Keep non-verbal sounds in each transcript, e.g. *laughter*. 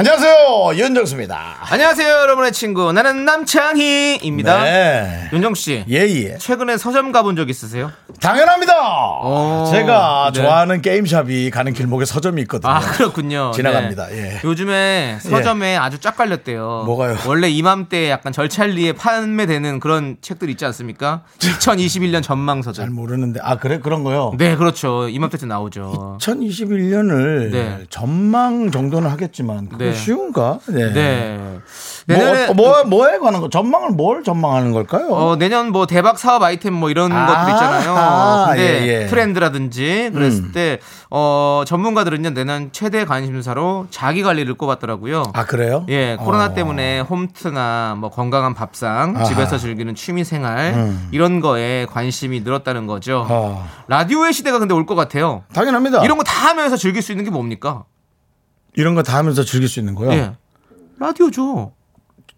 안녕하세요 윤정수입니다. 안녕하세요, 여러분의 친구. 나는 남창희입니다. 네. 윤정 씨. 예예. 최근에 서점 가본 적 있으세요? 당연합니다. 오, 제가 네. 좋아하는 게임샵이 가는 길목에 서점이 있거든요. 아, 그렇군요. 지나갑니다. 네. 예. 요즘에 서점에 아주 쫙 깔렸대요. 뭐가요? 원래 이맘때 약간 절찰리에 판매되는 그런 책들 있지 않습니까? 2021년 전망 잘 서점. 모르는데 아 그래 그런 거요. 네, 그렇죠. 이맘때쯤 나오죠. 2021년을 네. 전망 정도는 하겠지만 그게 네. 쉬운가? 네. 네. 뭐, 내년에 어, 뭐, 뭐 에 관한 거? 전망을 뭘 전망하는 걸까요? 어, 내년 뭐 대박 사업 아이템 뭐 이런 아, 것들 있잖아요. 아, 근데 예, 예. 트렌드라든지 그랬을 음. 때, 어, 전문가들은요, 내년 최대 관심사로 자기 관리를 꼽았더라고요. 아 그래요? 예, 코로나 어. 때문에 홈트나 뭐 건강한 밥상, 아하. 집에서 즐기는 취미 생활, 음. 이런 거에 관심이 늘었다는 거죠. 어, 라디오의 시대가 근데 올 것 같아요. 당연합니다. 이런 거 다 하면서 즐길 수 있는 게 뭡니까? 이런 거 다 하면서 즐길 수 있는 거요? 예. 라디오죠.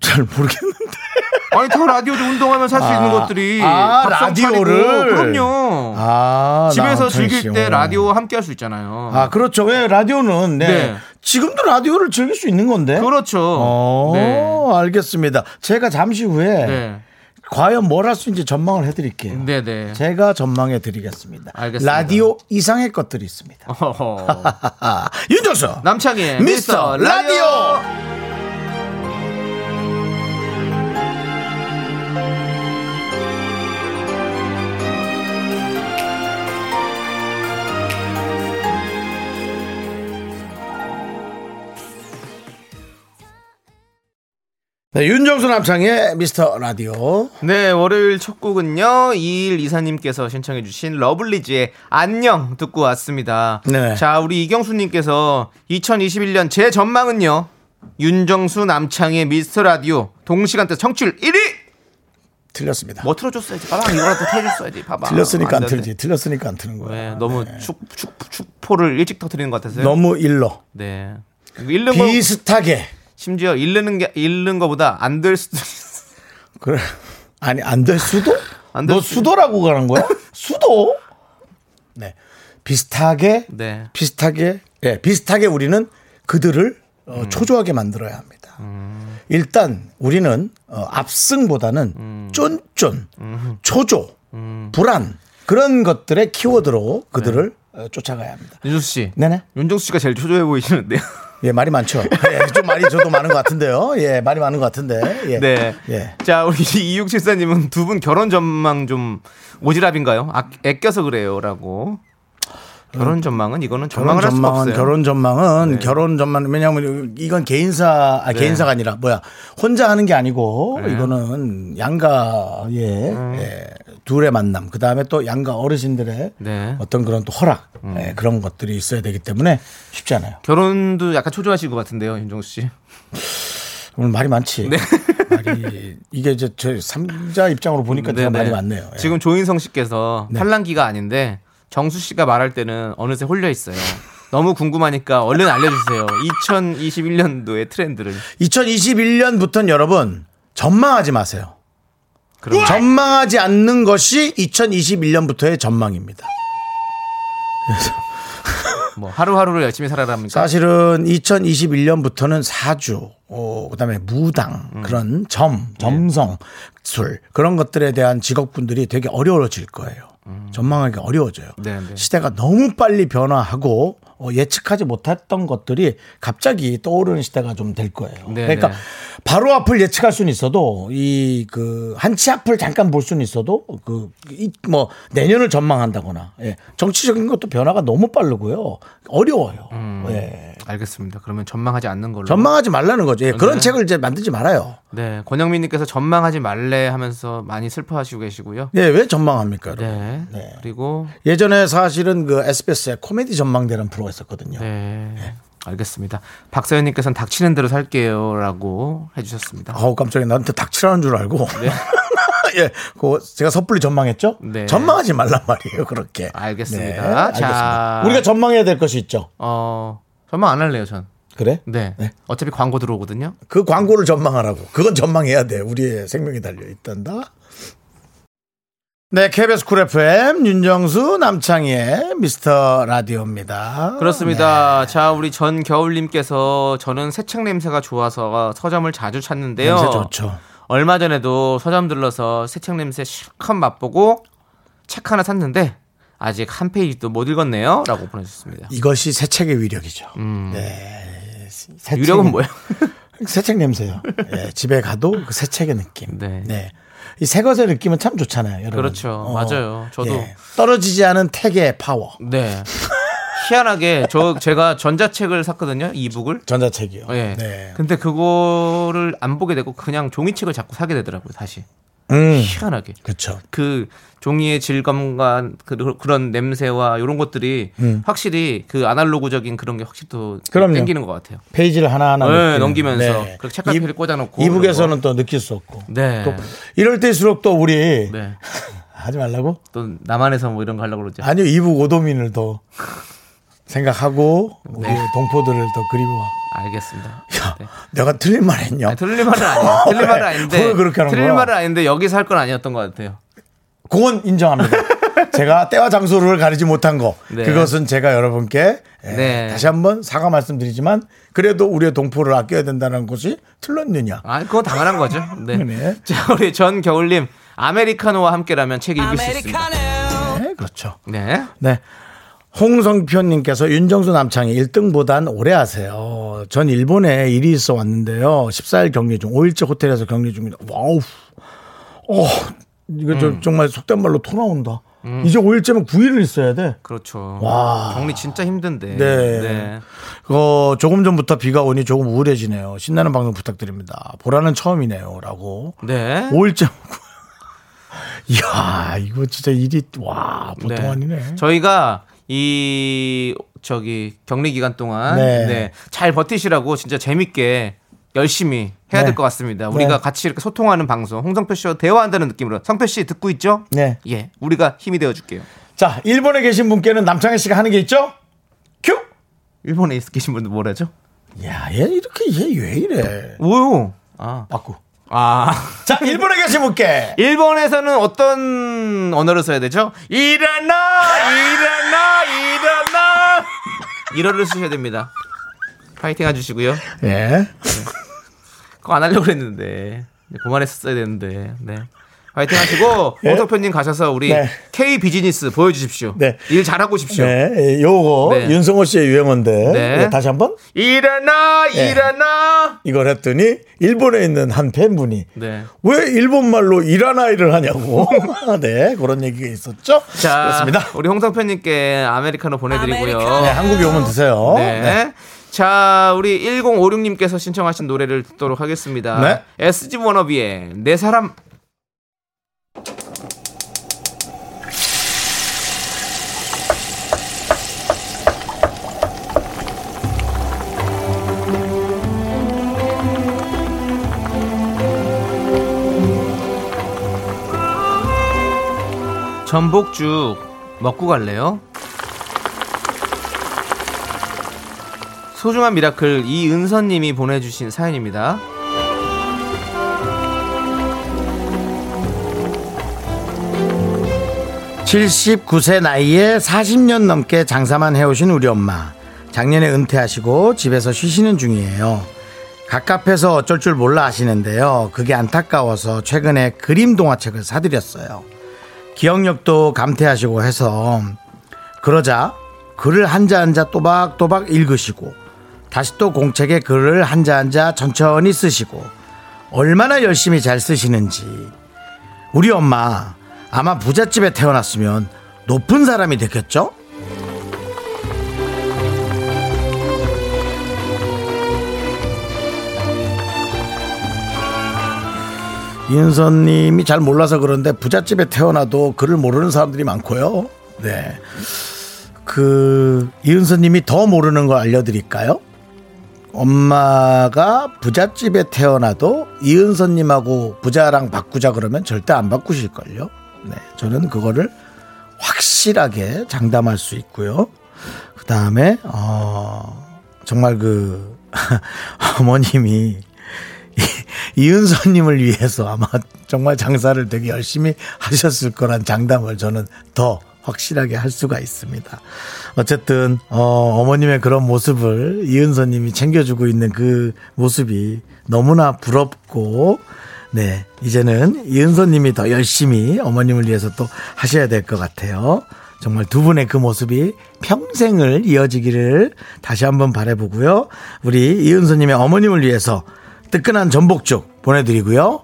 잘 모르겠는데. *laughs* 아니, 다 라디오죠. 운동하면서 할 수 있는 아, 것들이. 아, 라디오를? 차리고. 그럼요. 아, 집에서 즐길 씨요. 때 라디오 함께 할 수 있잖아요. 아 그렇죠. 왜 라디오는 네. 네. 지금도 라디오를 즐길 수 있는 건데. 그렇죠. 어, 네. 알겠습니다. 제가 잠시 후에 네. 과연 뭘 할 수 있는지 전망을 해드릴게요. 네, 네. 제가 전망해 드리겠습니다. 알겠습니다. 라디오 이상의 것들이 있습니다. *laughs* 윤정수 미스터 미스터 라디오. 라디오. 네, 윤정수 남창의 미스터 라디오. 네, 월요일 첫 곡은요. 2일 이사님께서 신청해주신 러블리즈의 안녕 듣고 왔습니다. 네. 자, 우리 이경수님께서 2021년 제 전망은요. 윤정수 남창희의 미스터 라디오 동시간대 청취율 1위! 틀렸습니다. 뭐 틀어줬어야지. 봐봐, 이거라도 틀어줬어야지. 봐봐. 틀렸으니까 안 안. 틀지. 틀렸으니까 안 트는 거야. 왜 너무 축, 축, 축포를 일찍 터트리는 것 같아서요. 너무 일러. 네. 거 비슷하게. 심지어 잃는 게 잃는 거보다 안 될 수도 있어. 그래. 아니, 안 될 수도? *laughs* 안 될 너 수도. 수도라고 가는 거야? *laughs* 수도? 네. 비슷하게, 네. 비슷하게, 예, 비슷하게 우리는 그들을 음. 어, 초조하게 만들어야 합니다. 일단 우리는 어, 압승보다는 음. 쫀쫀, 초조, 불안 그런 것들의 키워드로 그들을 네. 어, 쫓아가야 합니다. 윤정수 씨. 네네. 윤정수 씨가 제일 초조해 보이시는데요. 예, 말이 많죠. 예, 좀 말이 저도 많은 것 같은데요. 예, 말이 많은 것 같은데. 예. 네. 예. 자, 우리 *laughs* 2674님은 두 분 결혼 전망 좀 오지랖인가요? 아, 애껴서 그래요라고. 결혼 전망은 이거는 결혼 전망은. 결혼 전망은 네. 결혼 전망 왜냐하면 이건 개인사 아, 개인사가 아니라 뭐야 혼자 하는 게 아니고 네. 음. 이거는 양가의 예, 둘의 만남 그 다음에 또 양가 어르신들의 네. 어떤 그런 또 허락 예, 그런 것들이 있어야 되기 때문에 쉽지 않아요. 결혼도 약간 초조하실 것 같은데요, 윤정수 씨. 오늘 말이 많지. 네. 말이 이게 이제 저 삼자 입장으로 보니까 제가 네네. 말이 많네요. 예. 지금 조인성 씨께서 네. 팔랑기가 아닌데 정수 씨가 말할 때는 어느새 홀려 있어요. 너무 궁금하니까 얼른 알려주세요. 2021년도의 트렌드를. 2021년부터는 여러분 전망하지 마세요. 그럼 전망하지 않는 것이 2021년부터의 전망입니다. *laughs* 뭐 하루하루를 열심히 살아랍니까? 사실은 2021년부터는 사주, 어, 그다음에 무당 음. 그런 점, 점성, 술 그런 것들에 대한 직업분들이 되게 어려워질 거예요. 전망하기 어려워져요. 음. 네, 네. 시대가 너무 빨리 변화하고 어, 예측하지 못했던 것들이 갑자기 떠오르는 시대가 좀 될 거예요. 네, 그러니까 네. 바로 앞을 예측할 수는 있어도 이 그 한치 앞을 잠깐 볼 수는 있어도 그 뭐 내년을 전망한다거나 예. 정치적인 것도 변화가 너무 빠르고요. 어려워요. 음. 예. 알겠습니다. 그러면 전망하지 않는 걸로. 전망하지 말라는 거죠. 예, 그런 네. 책을 이제 만들지 말아요. 네, 권영민님께서 전망하지 말래 하면서 많이 슬퍼하시고 계시고요. 예, 왜 전망합니까? 네. 네. 그리고 예전에 사실은 그 SBS에 코미디 전망대라는 프로가 있었거든요. 네. 알겠습니다. 박서연님께서는 닥치는 대로 살게요라고 해주셨습니다. 아우 깜짝이야 나한테 닥치라는 줄 알고. 네. *laughs* 예, 그 제가 섣불리 전망했죠. 네. 전망하지 말란 말이에요. 그렇게. 알겠습니다. 네, 알겠습니다. 자. 우리가 전망해야 될 것이 있죠. 어, 전망 안 할래요, 전. 그래? 네. 네. 어차피 광고 들어오거든요. 그 광고를 전망하라고. 그건 전망해야 돼. 우리의 생명이 달려 있단다. 네, KBS 쿨 FM 윤정수 남창희의 미스터 라디오입니다. 그렇습니다. 자, 우리 전겨울님께서 저는 새책 냄새가 좋아서 서점을 자주 찾는데요. 냄새 좋죠. 얼마 전에도 서점 들러서 새책 냄새 실컷 맛보고 책 하나 샀는데 아직 한 페이지도 못 읽었네요. 라고 보내주셨습니다. 이것이 새 책의 위력이죠. 음. 네. 새 책은- 뭐예요? *laughs* 새책 냄새요. 예, 집에 가도 그 새 책의 느낌. 네. 네. 이 새 것의 느낌은 참 좋잖아요, 여러분. 어, 그렇죠. 맞아요. 저도. 예. 떨어지지 않은 택의 파워. 네. 희한하게 저 제가 전자책을 샀거든요. 이북을. 전자책이요. 예. 네. 근데 그거를 안 보게 되고 그냥 종이책을 자꾸 사게 되더라고요. 다시. 음. 희한하게. 그렇죠. 그 종이의 질감과 그, 그런 냄새와 이런 것들이 확실히 그 아날로그적인 그런 게 확실히 또 음. 그럼요. 땡기는 것 같아요. 페이지를 하나하나 네. 넘기면서 네. 그렇게 책갈피를 이- 꽂아놓고 이북에서는 또 느낄 수 없고. 네. 또 이럴 때일수록 또 우리 네. *laughs* 하지 말라고? 또 남한에서 뭐 이런 거 하려고 그러죠. 아니요, 이북 오도민을 더 *laughs* 생각하고 우리 네. 동포들을 더 그리워. 알겠습니다. 야, 네. 내가 틀린 말 했냐? 아니, 틀린 말은 아니에요. 틀린 말은 *laughs* 아닌데. 왜 그렇게 하는 틀린 거야? 말은 아닌데 여기서 할 건 아니었던 것 같아요. 그건 인정합니다. *laughs* 제가 때와 장소를 가리지 못한 거. 네. 그것은 제가 여러분께 예, 네. 다시 한번 사과 말씀드리지만 그래도 우리의 동포를 아껴야 된다는 것이 틀렸느냐. 아, 그건 당연한 거죠. 네. *laughs* 네. 자, 우리 전겨울님 아메리카노와 함께라면 책 읽을 수 있습니다. 네, 그렇죠. 네. 네. 홍성표님께서 윤정수 남창희 1등보단 오래 하세요. 전 일본에 일이 있어 왔는데요. 14일 격리 중, 5일째 호텔에서 격리 중입니다. 와우. 어, 이거 음. 저 정말 속된 말로 토 나온다. 이제 5일째면 9일을 있어야 돼. 그렇죠. 와. 격리 진짜 힘든데. 네. 어, 조금 전부터 비가 오니 조금 우울해지네요. 신나는 방송 부탁드립니다. 보라는 처음이네요. 라고. 네. 5일째. *laughs* 이야, 이거 진짜 일이, 와, 보통 네. 아니네. 저희가 이 저기 격리 기간 동안 네. 네. 잘 버티시라고 진짜 재밌게 열심히 해야 네. 될것 같습니다. 우리가 네. 같이 이렇게 소통하는 방송 홍성표 씨와 대화한다는 느낌으로 성표 씨 듣고 있죠? 네. 예, 우리가 힘이 되어 줄게요. 자, 일본에 계신 분께는 남창희 씨가 하는 게 있죠? 큐! 일본에 계신 분들 뭐라죠? 야, 얘 이렇게 얘 왜 이래? 뭐요? 아, 바꾸. 아. 자, 일본에 계신 분께 일본에서는 어떤 언어를 써야 되죠? 일어나, 일어나, 일어나. 일어를 쓰셔야 됩니다. 파이팅 해주시고요. 예. 그거 안 하려고 그랬는데 그만했었어야 되는데 네 파이팅 하시고 예. 홍석표님 가셔서 우리 네. K 비즈니스 보여주십시오 네. 일 잘하고 오십시오 네, 요거 네. 윤성호 씨의 유행어인데 네. 네, 다시 한번 일어나 네. 일어나 이걸 했더니 일본에 있는 한 팬분이 네. 왜 일본 말로 일하나이를 하냐고. *laughs* 네, 그런 얘기가 있었죠. 자 그렇습니다. 우리 홍성표님께 아메리카노 보내드리고요 네, 한국에 오면 드세요. 네. 네. 자, 우리 1056님께서 신청하신 노래를 듣도록 하겠습니다. 네. SG 워너비의 내 사람 전복죽 먹고 갈래요? 소중한 미라클 이은선님이 보내주신 사연입니다. 칠십구 세 나이에 40년 넘게 장사만 해오신 우리 엄마. 작년에 은퇴하시고 집에서 쉬시는 중이에요. 갑갑해서 어쩔 줄 몰라 하시는데요. 그게 안타까워서 최근에 그림 동화책을 사드렸어요. 기억력도 감퇴하시고 해서 그러자 글을 한자 한자 또박또박 읽으시고 다시 또 공책에 글을 한자 한자 천천히 쓰시고 얼마나 열심히 잘 쓰시는지 우리 엄마 아마 부잣집에 태어났으면 높은 사람이 됐겠죠? 이은선님이 잘 몰라서 그런데 부잣집에 태어나도 글을 모르는 사람들이 많고요. 네. 그 이은선님이 더 모르는 거 알려드릴까요? 엄마가 부잣집에 태어나도 이은서님하고 부자랑 바꾸자 그러면 절대 안 바꾸실걸요. 네, 저는 그거를 확실하게 장담할 수 있고요. 그 다음에, 어, 정말 그, *laughs* 어머님이 이- 이은서님을 위해서 아마 정말 장사를 되게 열심히 하셨을 거란 장담을 저는 더 확실하게 할 수가 있습니다. 어쨌든 어, 어머님의 그런 모습을 이은서님이 챙겨주고 있는 그 모습이 너무나 부럽고 네 이제는 이은서님이 더 열심히 어머님을 위해서 또 하셔야 될 것 같아요. 정말 두 분의 그 모습이 평생을 이어지기를 다시 한번 바라보고요. 우리 이은서님의 어머님을 위해서 뜨끈한 전복죽 보내드리고요.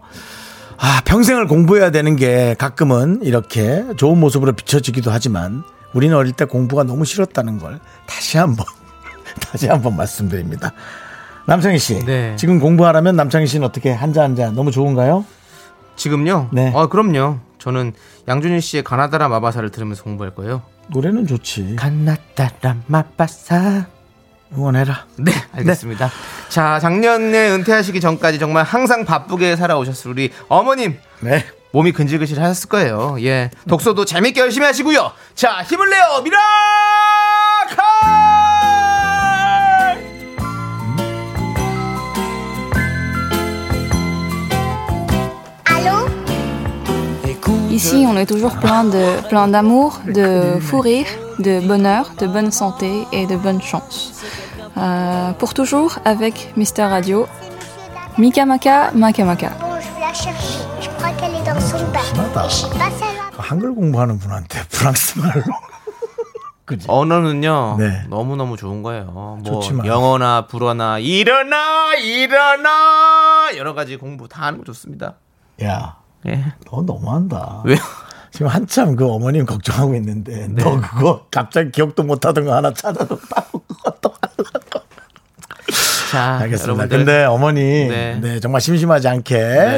아, 평생을 공부해야 되는 게 가끔은 이렇게 좋은 모습으로 비춰지기도 하지만 우리는 어릴 때 공부가 너무 싫었다는 걸 다시 한번, *laughs* 다시 한번 말씀드립니다. 남창희 씨. 네. 지금 공부하라면 남창희 씨는 어떻게 한자 한자 너무 좋은가요? 지금요? 네. 아, 그럼요. 저는 양준일 씨의 가나다라 마바사를 들으면서 공부할 거예요. 노래는 좋지. 가나다라 마바사. 응원해라. 네, 알겠습니다. 자, 작년에 은퇴하시기 전까지 정말 항상 바쁘게 살아오셨을 우리 어머님. 네. 몸이 근질근질 하셨을 거예요. 예. 독서도 재밌게 열심히 하시고요. 자, 힘을 내요. 미라 Ici, on est toujours plein de plein d'amour, de fou rire, de bonheur, de bonne santé et de bonne chance. Euh, pour toujours avec Mister Radio. Mika Maka, Maka Maka. Bon, je vais la chercher. Je crois qu'elle est dans son bac. 심하다. Et je sais pas si elle va 그 한글 공부하는 분한테 프랑스 말로. 그지? 언어는요. 네. *laughs* 너무너무 좋은 거예요. 뭐 좋지만. 영어나 불어나 일어나 일어나 여러 가지 공부 다 하는 거 좋습니다. 야, 예. 너 너무한다. 왜요? 지금 한참 그 어머님 걱정하고 있는데 너 그거 갑자기 기억도 못하던 거 하나 찾아줬다고 그것도 자, 알겠습니다. 여러분들 근데 어머니 네. 네. 정말 심심하지 않게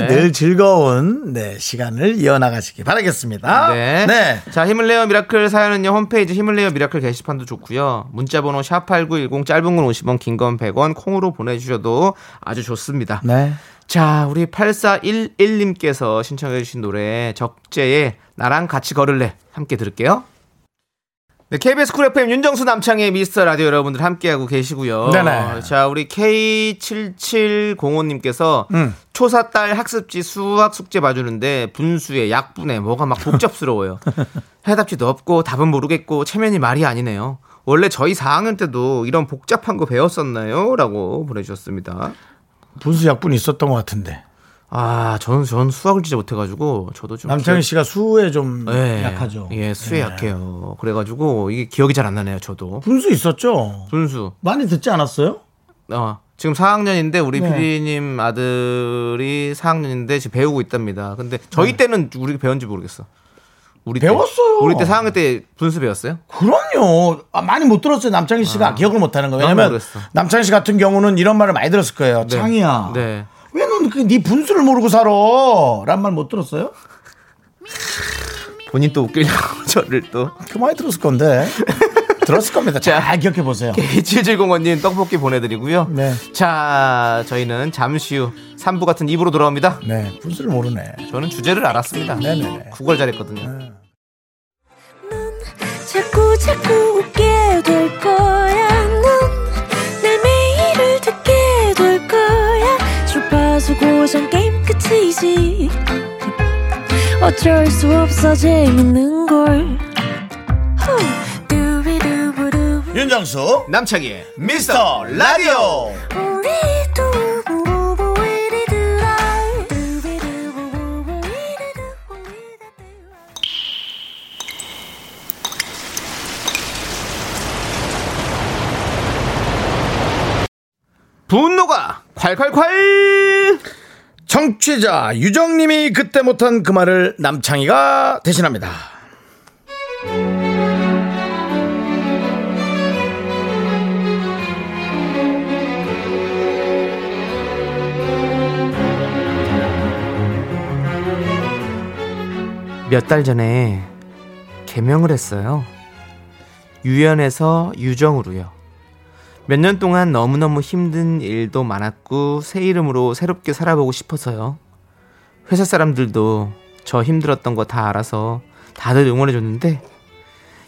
늘 즐거운 네, 시간을 이어나가시기 바라겠습니다. 네. 네. 자, 힘을 내요 미라클 사연은요. 홈페이지 힘을 내요 미라클 게시판도 좋고요. 문자 번호 샵8910 짧은 건 50원, 긴 건 100원 콩으로 보내 주셔도 아주 좋습니다. 네. 자, 우리 8411님께서 신청해 주신 노래 적재의 나랑 같이 걸을래 함께 들을게요. 네, KBS 쿨 FM 윤정수 남창희의 미스터 라디오 여러분들 함께하고 계시고요. 네네. 자, 우리 K7705님께서 음. 초4 딸 학습지 수학 숙제 봐주는데 분수에 약분에 뭐가 막 복잡스러워요. *laughs* 해답지도 없고 답은 모르겠고 체면이 말이 아니네요. 원래 저희 4학년 때도 이런 복잡한 거 배웠었나요? 라고 보내주셨습니다. 분수 약분 있었던 것 같은데 아, 저는 전 수학을 진짜 못해가지고 저도 좀 남창희 기억- 씨가 수에 좀 예, 약하죠. 예, 수에 예. 약해요. 그래가지고 이게 기억이 잘 안 나네요. 저도 분수 있었죠. 분수. 많이 듣지 않았어요? 어, 지금 4학년인데 우리 네. PD님 아들이 4학년인데 지금 배우고 있답니다. 근데 저희 때는 우리 배웠는지 모르겠어. 우리 때. 네. 배웠어요. 우리 때 4학년 때 분수 배웠어요? 그럼요. 아, 많이 못 들었어요. 남창희 씨가 기억을 못 하는 거예요. 난 왜냐면. 남창희 씨 같은 경우는 이런 말을 많이 들었을 거예요. 네. 창희야. 네. 왜넌그네 분수를 모르고 살아? 란 말 못 들었어요? 본인 또 웃기려고 *laughs* 저를 또. 그 많이 들었을 건데. 들었을 겁니다. 잘 기억해 보세요. K7705님 떡볶이 보내드리고요. 네. 자, 저희는 잠시 후 3부 같은 입으로 돌아옵니다. 네. 분수를 모르네. 저는 주제를 알았습니다. 네네네. 국어를 잘했거든요. 자꾸 자꾸 웃게 될 거야. 넌내 매일을 듣게 될 거야. 주파수 고정 게임 끝이지. 어쩔 수 없어 재밌는 걸. 윤정수 남창희의 미스터 라디오. 분노가 콸콸콸! 정취자 유정님이 그때 못한 그 말을 남창희가 대신합니다. 몇 달 전에 개명을 했어요. 유연에서 유정으로요. 몇 년 동안 너무너무 힘든 일도 많았고 새 이름으로 새롭게 살아보고 싶어서요. 회사 사람들도 저 힘들었던 거 다 알아서 다들 응원해 줬는데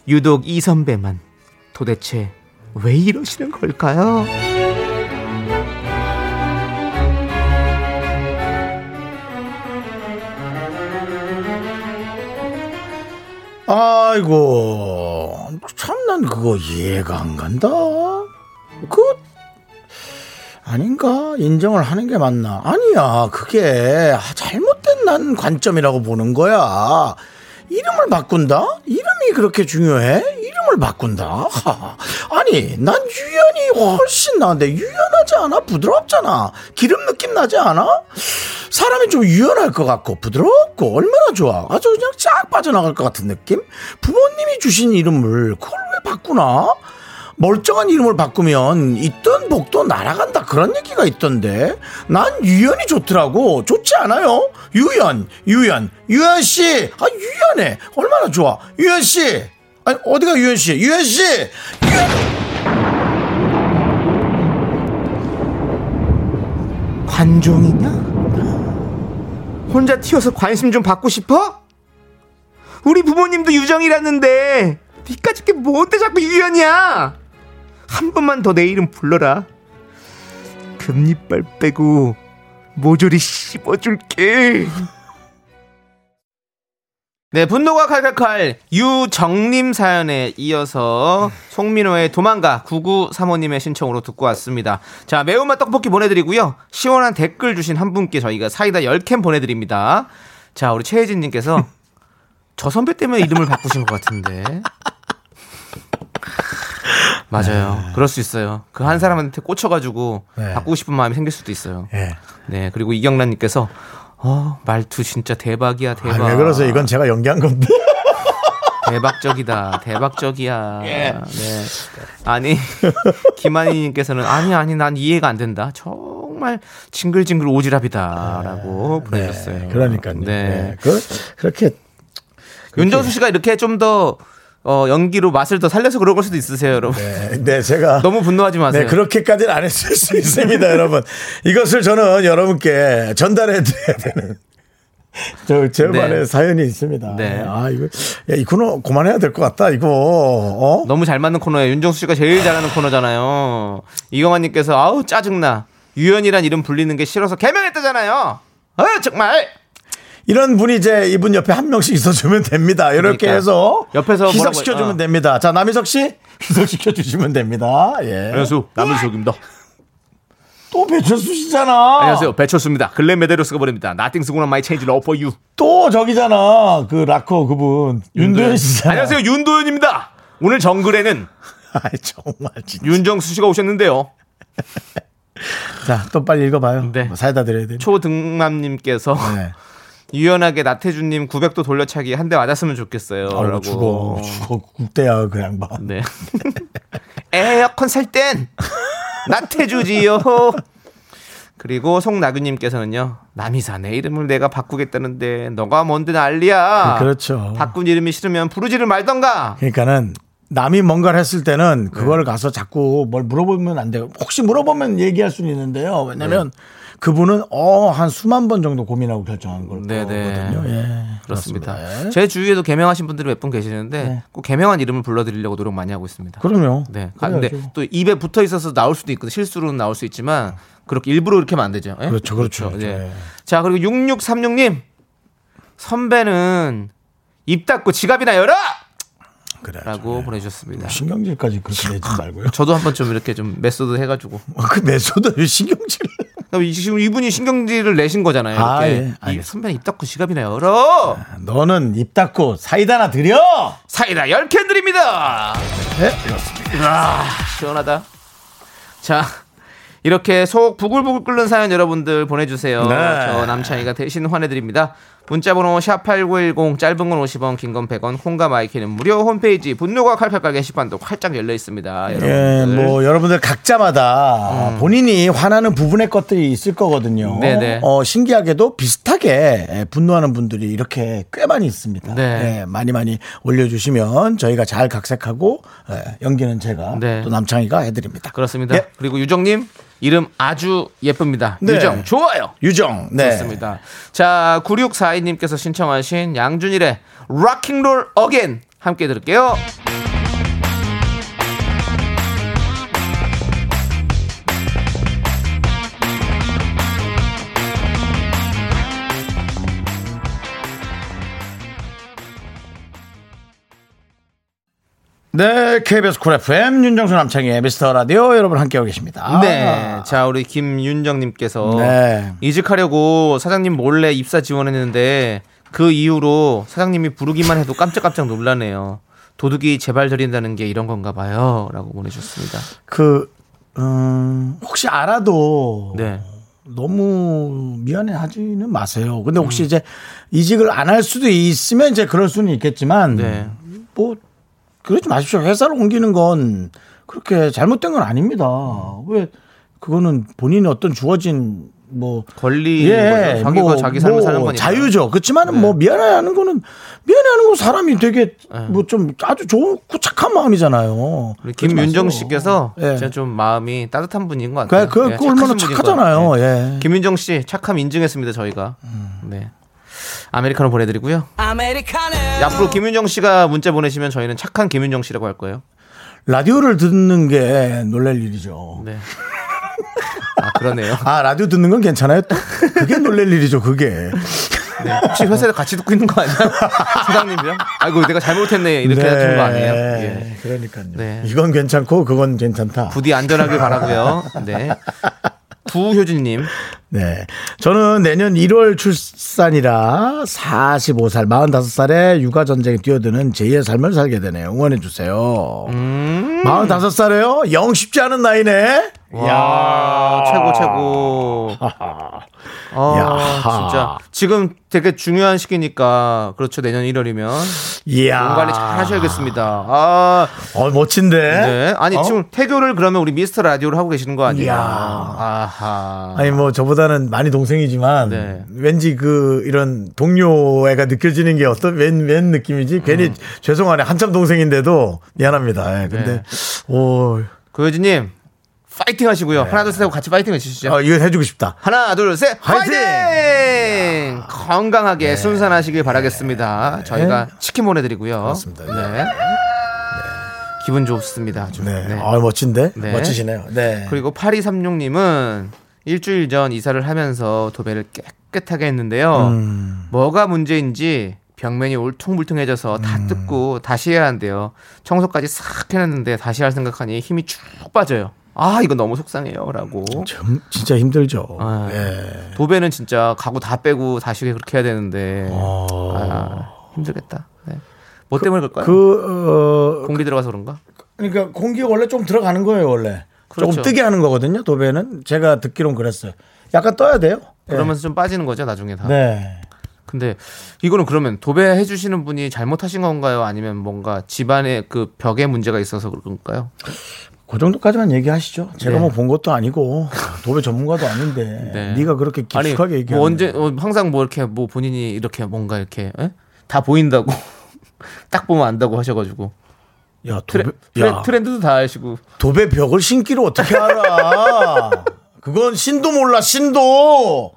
유독 이 선배만 도대체 왜 이러시는 걸까요? 아이고 참 난 그거 이해가 안 간다. 그 아닌가 인정을 하는 게 맞나? 아니야 그게 아, 잘못된 난 관점이라고 보는 거야. 이름을 바꾼다? 이름이 그렇게 중요해? 이름을 바꾼다? 하, 아니 난 유연이 훨씬 나은데 유연하지 않아? 부드럽잖아. 기름 느낌 나지 않아? 사람이 좀 유연할 것 같고 부드럽고 얼마나 좋아. 아주 그냥 쫙 빠져나갈 것 같은 느낌? 부모님이 주신 이름을 그걸 왜 바꾸나? 멀쩡한 이름을 바꾸면 있던 복도 날아간다 그런 얘기가 있던데. 난 유연이 좋더라고. 좋지 않아요? 유연 유연 유연 씨아 유연해. 얼마나 좋아. 유연 씨! 아니 어디가 유연 씨? 유연 씨! 유연 관종이냐? 혼자 튀어서 관심 좀 받고 싶어? 우리 부모님도 유정이랐는데 니까짓 게 뭔데 자꾸 유연이야? 한 번만 더 내 이름 불러라. 금리빨 빼고 모조리 씹어줄게. 네, 분노가 칼칼칼 유정님 사연에 이어서 송민호의 도망가 9935님의 신청으로 듣고 왔습니다. 자, 매운맛 떡볶이 보내드리고요. 시원한 댓글 주신 한 분께 저희가 사이다 10캔 보내드립니다. 자, 우리 최혜진님께서 *laughs* 저 선배 때문에 이름을 바꾸신 것 같은데. 맞아요. 그럴 수 있어요. 그 한 사람한테 꽂혀가지고 네. 바꾸고 싶은 마음이 생길 수도 있어요. 예. 네, 그리고 이경란님께서 어 말투 진짜 대박이야 대박. 아, 왜 그러세요 이건 제가 연기한 건데 *laughs* 대박적이다 대박적이야. 네. 아니 *laughs* 김한희님께서는 아니 아니 난 이해가 안 된다. 정말 징글징글 오지랖이다라고 보내주셨어요. 네, 그러니까요 네. 네. 그, 그렇게 윤정수 씨가 이렇게 좀더 어, 연기로 맛을 더 살려서 그런 걸 수도 있으세요, 여러분. 네, 네, 제가 *laughs* 너무 분노하지 마세요. 네, 그렇게까지는 안 했을 수 있습니다, *laughs* 여러분. 이것을 저는 여러분께 전달해 드려야 되는. *laughs* 저, 제만의 네. 사연이 있습니다. 네. 아, 이거, 야, 이 코너 그만해야 될 것 같다, 이거. 어? 너무 잘 맞는 코너예요. 윤정수 씨가 제일 잘하는 코너잖아요. 이경환님께서 아우 짜증나. 유연이란 이름 불리는 게 싫어서 개명했다잖아요. 아 정말. 이런 분이 이제 이분 옆에 한 명씩 있어주면 됩니다. 이렇게 그러니까. 해서. 옆에서 희석시켜주면 어. 됩니다. 자, 남희석 씨. *laughs* 희석시켜주시면 됩니다. 예. 안녕하세요. 남은석입니다. 또 배철수 씨잖아. 안녕하세요. 배철수입니다. 글렌 메데로스가 보냅니다. Nothing's gonna my change love for you. 또 저기잖아. 그 락커 그분. 윤도현 씨잖아. 안녕하세요. 윤도현입니다. 오늘 정글에는 *laughs* 아이, 정말 진짜. 윤정수 씨가 오셨는데요. *laughs* 자, 또 빨리 읽어봐요. 네. 뭐 사이다 드려야 돼. 초등맘님께서 네. 유연하게 나태주님 900도 돌려차기 한 대 맞았으면 좋겠어요. 아이고. 죽어. 죽어. 국대야, 그 양반. 네. *laughs* 에어컨 살 땐 나태주지요. 그리고 송나규님께서는요. 남이사 내 이름을 내가 바꾸겠다는데 너가 뭔데 난리야. 그렇죠. 바꾼 이름이 싫으면 부르지를 말던가. 그러니까는 남이 뭔가를 했을 때는 그걸 가서 자꾸 뭘 물어보면 안 돼요. 혹시 물어보면 얘기할 수는 있는데요. 왜냐면 네. 그분은 어, 한 수만 번 정도 고민하고 결정한 걸 네네. 거거든요. 예. 그렇습니다. 그렇습니다. 예. 제 주위에도 개명하신 분들이 몇 분 계시는데 네. 꼭 개명한 이름을 불러드리려고 노력 많이 하고 있습니다. 그럼요. 네. 그래야죠. 또 입에 붙어 있어서 나올 수도 있거든. 실수로는 나올 수 있지만 그렇게 일부러 이렇게 하면 안 되죠. 예? 그렇죠, 그렇죠. 그렇죠. 예. 예. 자, 그리고 6636님. 선배는 입 닫고 지갑이나 열어! 그래. 라고 보내주셨습니다. 신경질까지 그렇게 내지 *laughs* 말고요. 저도 한번 좀 이렇게 좀 메소드 해가지고. 그 메소드 신경질. 이- 지금 이분이 신경질을 내신 거잖아요. 아, 이렇게. 예. 이. 선배는 입 닫고 지갑이나 열어! 너는 입 닫고 사이다나 드려. 사이다 10캔 드립니다! 네, 그렇습니다. 아, 시원하다. 자, 이렇게 속 부글부글 끓는 사연 여러분들 보내주세요. 네. 저 남창희가 대신 화내드립니다. 문자번호 샵8910 짧은 건 50원 긴 건 100원 콩과 마이케이는 무료 홈페이지 분노가 칼칼칼 게시판도 활짝 열려 있습니다. 예, 여러분들. 뭐 여러분들 각자마다 본인이 화나는 부분의 것들이 있을 거거든요. 음. 네네. 어, 신기하게도 비슷하게 예, 분노하는 분들이 이렇게 꽤 많이 있습니다. 네. 예, 많이 많이 올려주시면 저희가 잘 각색하고 예, 연기는 제가 네. 또 남창희가 해드립니다. 그렇습니다. 예. 그리고 유정님 이름 아주 예쁩니다. 네. 유정 좋아요. 유정, 네. 좋습니다. 자 9642님께서 신청하신 양준일의 락킹롤 어겐 함께 들을게요. 네, KBS 쿨 FM 윤정수 남창희의 미스터 라디오 여러분 함께하고 계십니다. 네. 자, 우리 김윤정님께서 네. 이직하려고 사장님 몰래 입사 지원했는데 그 이후로 사장님이 부르기만 해도 깜짝깜짝 놀라네요. 도둑이 제발 저린다는 게 이런 건가 봐요. 라고 보내주셨습니다. 그, 음, 혹시 알아도 네. 너무 미안해 하지는 마세요. 근데 음. 혹시 이제 이직을 안 할 수도 있으면 이제 그럴 수는 있겠지만 네. 뭐 그러지 마십시오. 회사를 옮기는 건 그렇게 잘못된 건 아닙니다. 왜 그거는 본인이 어떤 주어진 뭐 권리, 예, 거죠. 자기가 뭐, 자기 삶을 뭐 사는 거니까. 자유죠. 그렇지만은 네. 뭐 미안해하는 거는 미안해하는 거 사람이 되게 뭐좀 아주 좋고 착한 마음이잖아요. 김윤정. 씨께서 예. 진짜 좀 마음이 따뜻한 분인 것 같아요. 그, 그, 예, 그 얼마나 착하신 분인 것 착하잖아요. 같아요. 예. 김윤정 씨 착함 인증했습니다. 저희가. 네. 아메리카노 보내드리고요. 앞으로 김윤정 씨가 문자 보내시면 저희는 착한 김윤정 씨라고 할 거예요. 라디오를 듣는 게 놀랄 일이죠. 네. 아 그러네요. 아, 라디오 듣는 건 괜찮아요? 또? 그게 놀랄 일이죠, 그게. 네. 혹시 회사에서 같이 듣고 있는 거 아니야? *laughs* 사장님이랑? 아이고 내가 잘못했네 이렇게 하는 거 아니에요? 예. 그러니까요. 네. 이건 괜찮고, 그건 괜찮다. 부디 안전하길 바라고요. 네. 부효진님. *laughs* 네. 저는 내년 1월 출산이라 45살, 45살에 육아 전쟁에 뛰어드는 제2의 삶을 살게 되네요. 응원해 주세요. 음. 45살에요? 영 쉽지 않은 나이네? 와 최고 최고. *laughs* 아 야. 진짜 지금 되게 중요한 시기니까 그렇죠 내년 1월이면 이야. 몸 관리 잘 하셔야겠습니다. 아 어, 멋진데? 네. 아니 어? 지금 태교를 그러면 우리 미스터 라디오를 하고 계시는 거 아니에요? 아하. 아니 뭐 저보다는 많이 동생이지만 네. 왠지 그 이런 동료애가 느껴지는 게 어떤 웬, 웬 느낌이지? 괜히 음. 죄송하네 한참 동생인데도 미안합니다. 예, 근데 네. 오, 고효진님 파이팅 하시고요. 하나 둘 셋 하고 같이 파이팅 해주시죠. 어, 이건 해주고 싶다. 하나 둘셋 화이팅! 파이팅! 건강하게 순산하시길 바라겠습니다. 저희가 치킨 보내드리고요. 그렇습니다. 네. 기분 좋습니다. 아주. 네, 네. 아 멋진데 네. 멋지시네요. 네. 그리고 8236님은 일주일 전 이사를 하면서 도배를 깨끗하게 했는데요. 음. 뭐가 문제인지 벽면이 울퉁불퉁해져서 다 음. 뜯고 다시 해야 한대요. 청소까지 싹 해놨는데 다시 할 생각하니 힘이 쭉 빠져요. 아 이거 너무 속상해요라고. 참, 진짜 힘들죠. 아, 예. 도배는 진짜 가구 다 빼고 다시 그렇게 해야 되는데 어. 아, 힘들겠다. 네. 뭐 때문에 그럴까요? 그 어, 공기 들어가서 그런가? 그러니까 공기가 원래 좀 들어가는 거예요 원래. 그렇죠. 조금 뜨게 하는 거거든요. 도배는 제가 듣기론 그랬어요. 약간 떠야 돼요. 예. 그러면서 좀 빠지는 거죠 나중에 다. 네. 근데 이거는 그러면 도배해 주시는 분이 잘못하신 건가요? 아니면 뭔가 집안에 그 벽에 문제가 있어서 그런가요? 그 정도까지만 얘기하시죠. 제가 네. 뭐본 것도 아니고 도배 전문가도 아닌데 *laughs* 네. 네가 그렇게 깊숙하게 얘기하는 뭐 언제 어, 항상 뭐 이렇게 뭐 본인이 이렇게 뭔가 이렇게 에? 다 보인다고 *laughs* 딱 보면 안다고 하셔가지고 야 도배 트레, 야 트렌드도 다 아시고 도배 벽을 신기를 어떻게 알아? *laughs* 그건 신도 몰라 신도.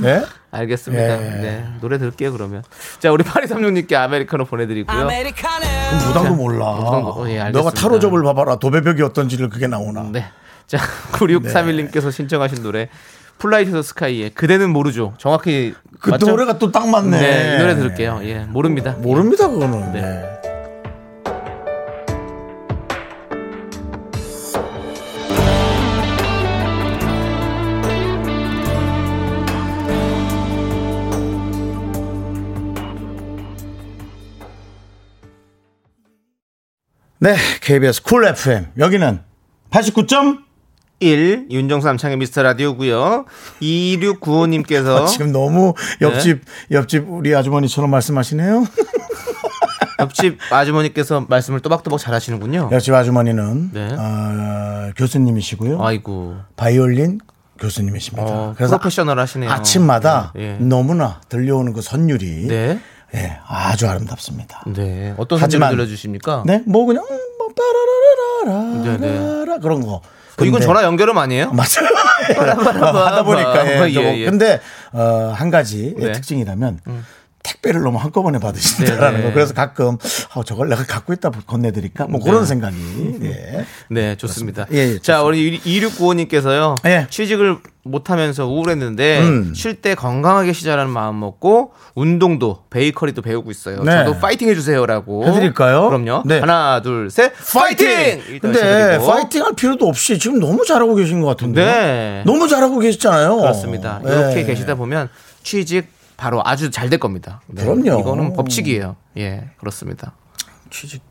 네? 알겠습니다. 예. 네 노래 들을게요 그러면 자 우리 8236님께 아메리카노 보내드리고요. 그럼 무당도 몰라. 무당도, 어, 예, 알겠습니다. 너가 타로점을 봐봐라. 도배벽이 어떤지를 그게 나오나. 네. 자 *laughs* 9631님께서 신청하신 노래 플라이 투 더 스카이의 그대는 모르죠. 정확히 그 맞죠? 노래가 또 딱 맞네. 네, 이 노래 들을게요. 예, 모릅니다. 모릅니다 그거는. 네. 네. 네, KBS 쿨 FM 여기는 89점 1 윤정수 남창희의 미스터 라디오고요. 2695님께서 아, 지금 너무 옆집 옆집 우리 아주머니처럼 말씀하시네요. *laughs* 옆집 아주머니께서 말씀을 또박또박 잘하시는군요. 옆집 아주머니는 네. 어, 교수님이시고요. 아이고. 바이올린 교수님이십니다. 어, 그래서 프로페셔널 하시네요. 아침마다 네. 너무나 들려오는 그 선율이 네. 예, 아주 아름답습니다. 네. 어떤 하지만- 소리를 들려주십니까? 네, 뭐 그냥 음, 뭐 네, 빠라라라라라 그런 거. 어, 이건 근데- 전화 연결음 아니에요? *laughs* 맞아요. *laughs* 하다 보니까 예, 예, 저거. 예. 근데 어, 한 가지 네. 음. 특징이라면 택배를 너무 한꺼번에 받으신다라는 네, 네. 거. 그래서 가끔 어, 저걸 내가 갖고 있다 건네드릴까? 뭐 그런 생각이. 예. 네, 좋습니다. 예, 예, 자, 우리 2695님께서요. 예. 취직을 못하면서 우울했는데 음. 쉴때 건강하게 쉬자라는 마음 먹고 운동도 베이커리도 배우고 있어요. 네. 저도 파이팅 해주세요라고. 해드릴까요? 그럼요. 네. 하나, 둘, 셋. 파이팅! 일단 근데 시작드리고. 파이팅 할 필요도 없이 지금 너무 잘하고 계신 것 같은데. 네. 너무 잘하고 계시잖아요. 그렇습니다. 예. 이렇게 계시다 보면 취직 바로 아주 잘 될 겁니다. 네. 그럼요. 이거는 법칙이에요. 예, 그렇습니다. 취직,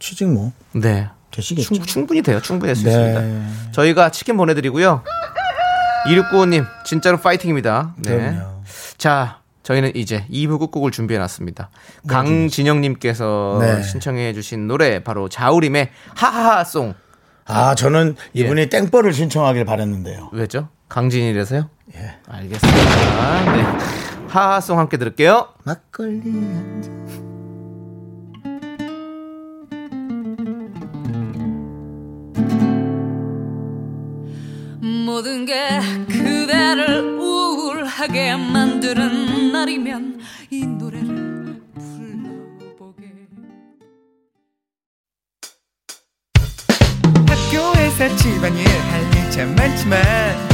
취직 뭐. 네. 되시겠죠. 충, 충분히 돼요. 충분히 할수 네. 있습니다. 저희가 치킨 보내드리고요. 2695님, 진짜로 파이팅입니다. 네. 그럼요. 자, 저희는 이제 2부 끝곡을 준비해놨습니다. 강진영님께서 네. 신청해주신 노래, 바로 자우림의 하하하송. 아, 저는 예. 이분이 땡벌을 신청하길 바랬는데요. 왜죠? 강진이라서요? 예. 알겠습니다. 네. 하하송 함께 들을게요. 막걸리. 모든 게 그대를 우울하게 만드는 날이면 이 노래를 불러보게 학교에서 집안일 할 일 참 많지만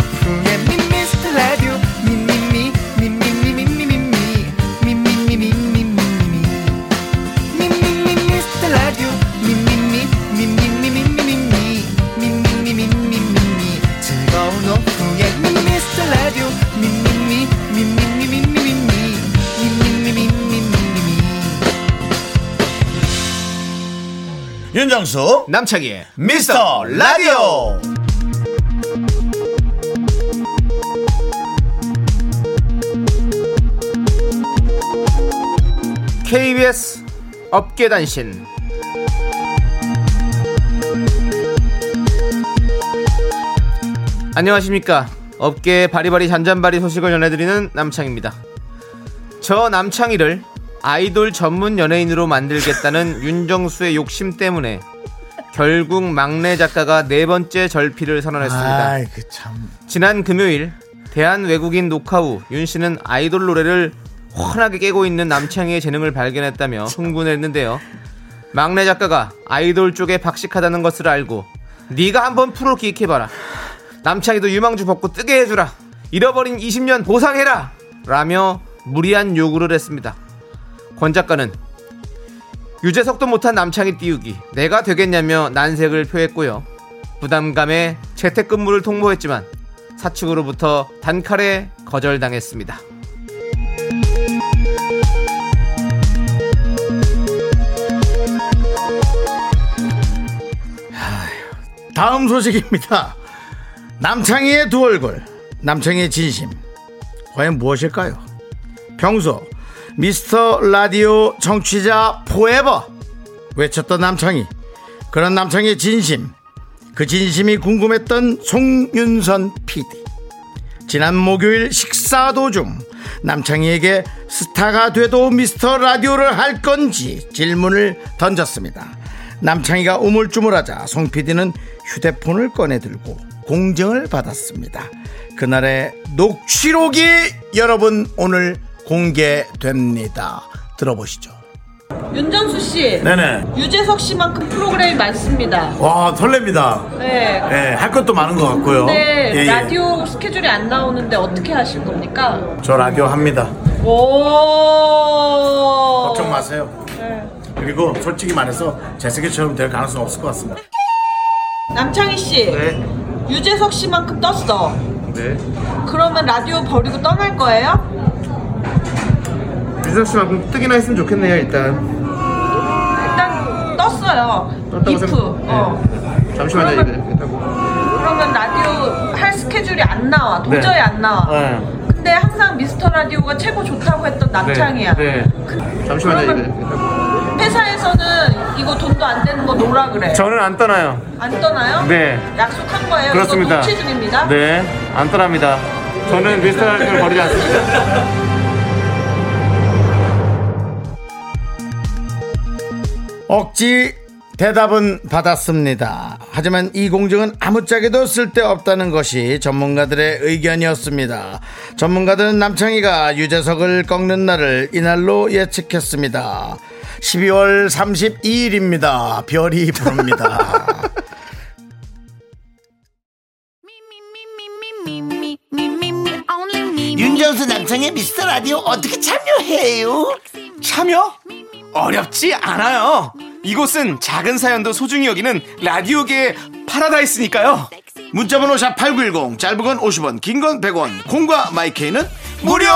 윤정수. 남창희의 미스터 라디오. KBS 업계단신. 안녕하십니까. 업계의 바리바리 잔잔바리 소식을 전해드리는 남창입니다. 저 남창희를 아이돌 전문 연예인으로 만들겠다는 윤정수의 욕심 때문에 결국 막내 작가가 네 번째 절필을 선언했습니다. 아이, 그 참. 지난 금요일 대한 외국인 녹화 후 윤 씨는 아이돌 노래를 환하게 깨고 있는 남창희의 재능을 발견했다며 흥분했는데요. 막내 작가가 아이돌 쪽에 박식하다는 것을 알고 네가 한번 프로 기획해봐라. 남창희도 유망주 벗고 뜨게 해주라. 잃어버린 20년 보상해라. 라며 무리한 요구를 했습니다. 권 작가는 유재석도 못한 남창희 띄우기 내가 되겠냐며 난색을 표했고요. 부담감에 재택근무를 통보했지만 사측으로부터 단칼에 거절당했습니다. 다음 소식입니다. 남창희의 두 얼굴, 남창희의 진심. 과연 무엇일까요? 평소 미스터 라디오 청취자 포에버 외쳤던 남창희. 그런 남창희의 진심. 그 진심이 궁금했던 송윤선 PD. 지난 목요일 식사 도중 남창희에게 스타가 돼도 미스터 라디오를 할 건지 질문을 던졌습니다. 남창희가 우물쭈물하자 송 PD는 휴대폰을 꺼내 들고 공정을 받았습니다. 그날의 녹취록이 여러분 오늘 공개됩니다. 들어보시죠. 윤정수 씨, 네네. 유재석 씨만큼 프로그램이 많습니다. 와 설렙니다. 네. 네, 할 것도 많은 것 같고요. 근데 예, 예. 라디오 스케줄이 안 나오는데 어떻게 하실 겁니까? 저 라디오 합니다. 오. 걱정 마세요. 네. 그리고 솔직히 말해서 제 세계처럼 될 가능성 없을 것 같습니다. 남창희 씨, 네. 유재석 씨만큼 떴어. 네. 그러면 라디오 버리고 떠날 거예요? 유재석 씨만큼 뜨기나 했으면 좋겠네요 일단. 일단 떴어요. 떴다고 이프. 생각- 어. 잠시만요 그러면- 이거 됐다고. 그러면 라디오 할 스케줄이 안 나와. 도저히 네. 안 나와. 네. 근데 항상 미스터 라디오가 최고 좋다고 했던 남창이야. 네. 잠시만요 이거 그러면- 됐다고. 회사에서는 이거 돈도 안 되는 거 놓으라 그래. 저는 안 떠나요. 안 떠나요? 네. 약속한 거예요. 그렇습니다. 이거 녹취 중입니다. 네, 안 떠납니다. 저는 미스터 라디오를 버리지 않습니다. *laughs* 억지 대답은 받았습니다. 하지만 이 공정은 아무짝에도 쓸데없다는 것이 전문가들의 의견이었습니다. 전문가들은 남창희가 유재석을 꺾는 날을 이날로 예측했습니다. 12월 32일입니다. 별이 부릅니다. 윤정수 남창의 미스터 라디오 어떻게 참여해요? 참여? 어렵지 않아요. 이곳은 작은 사연도 소중히 여기는 라디오계의 파라다이스니까요. 문자번호 샵 8910 짧은 건 50원 긴 건 100원 콩과 마이케이는 무료!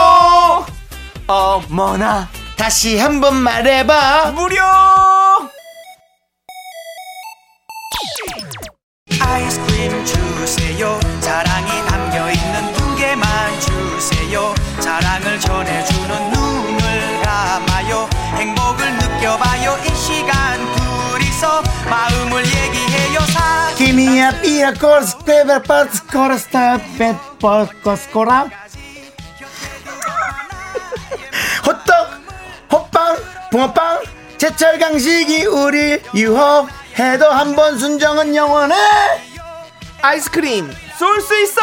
어머나, 다시 한번 말해봐. 무료! 아이스크림 주세요 사랑이 담겨있는 두 개만 주세요 사랑을 전해주는 눈 사 기미야 삐야 코스 페벨 버스 코러스타 페 버스 코라 호떡 호빵 붕어빵 제철 강식이 우리 유혹해도 한 번 순정은 영원해 아이스크림 쏠 수 있어!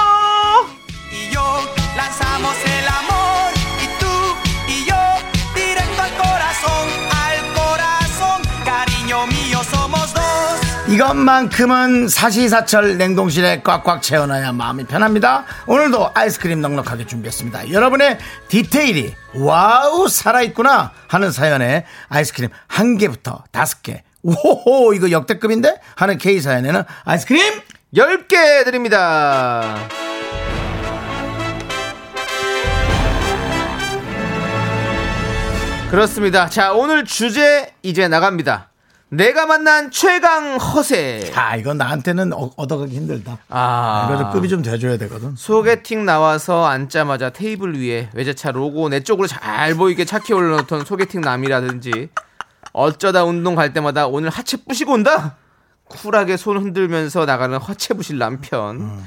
이것만큼은 사시사철 냉동실에 꽉꽉 채워놔야 마음이 편합니다. 오늘도 아이스크림 넉넉하게 준비했습니다. 여러분의 디테일이 와우 살아있구나 하는 사연에 아이스크림 한 개부터 다섯 개. 오호 이거 역대급인데 하는 K 사연에는 아이스크림 10개 드립니다. 그렇습니다. 자, 오늘 주제 이제 나갑니다. 내가 만난 최강 허세. 아 이건 나한테는 어- 얻어가기 힘들다. 아, 이거는 급이 좀 돼줘야 되거든. 소개팅 나와서 앉자마자 테이블 위에 외제차 로고 내 쪽으로 잘 보이게 차키 올려놓던 소개팅 남이라든지 어쩌다 운동 갈 때마다 오늘 하체 부시고 온다? 쿨하게 손 흔들면서 나가는 하체 부실 남편.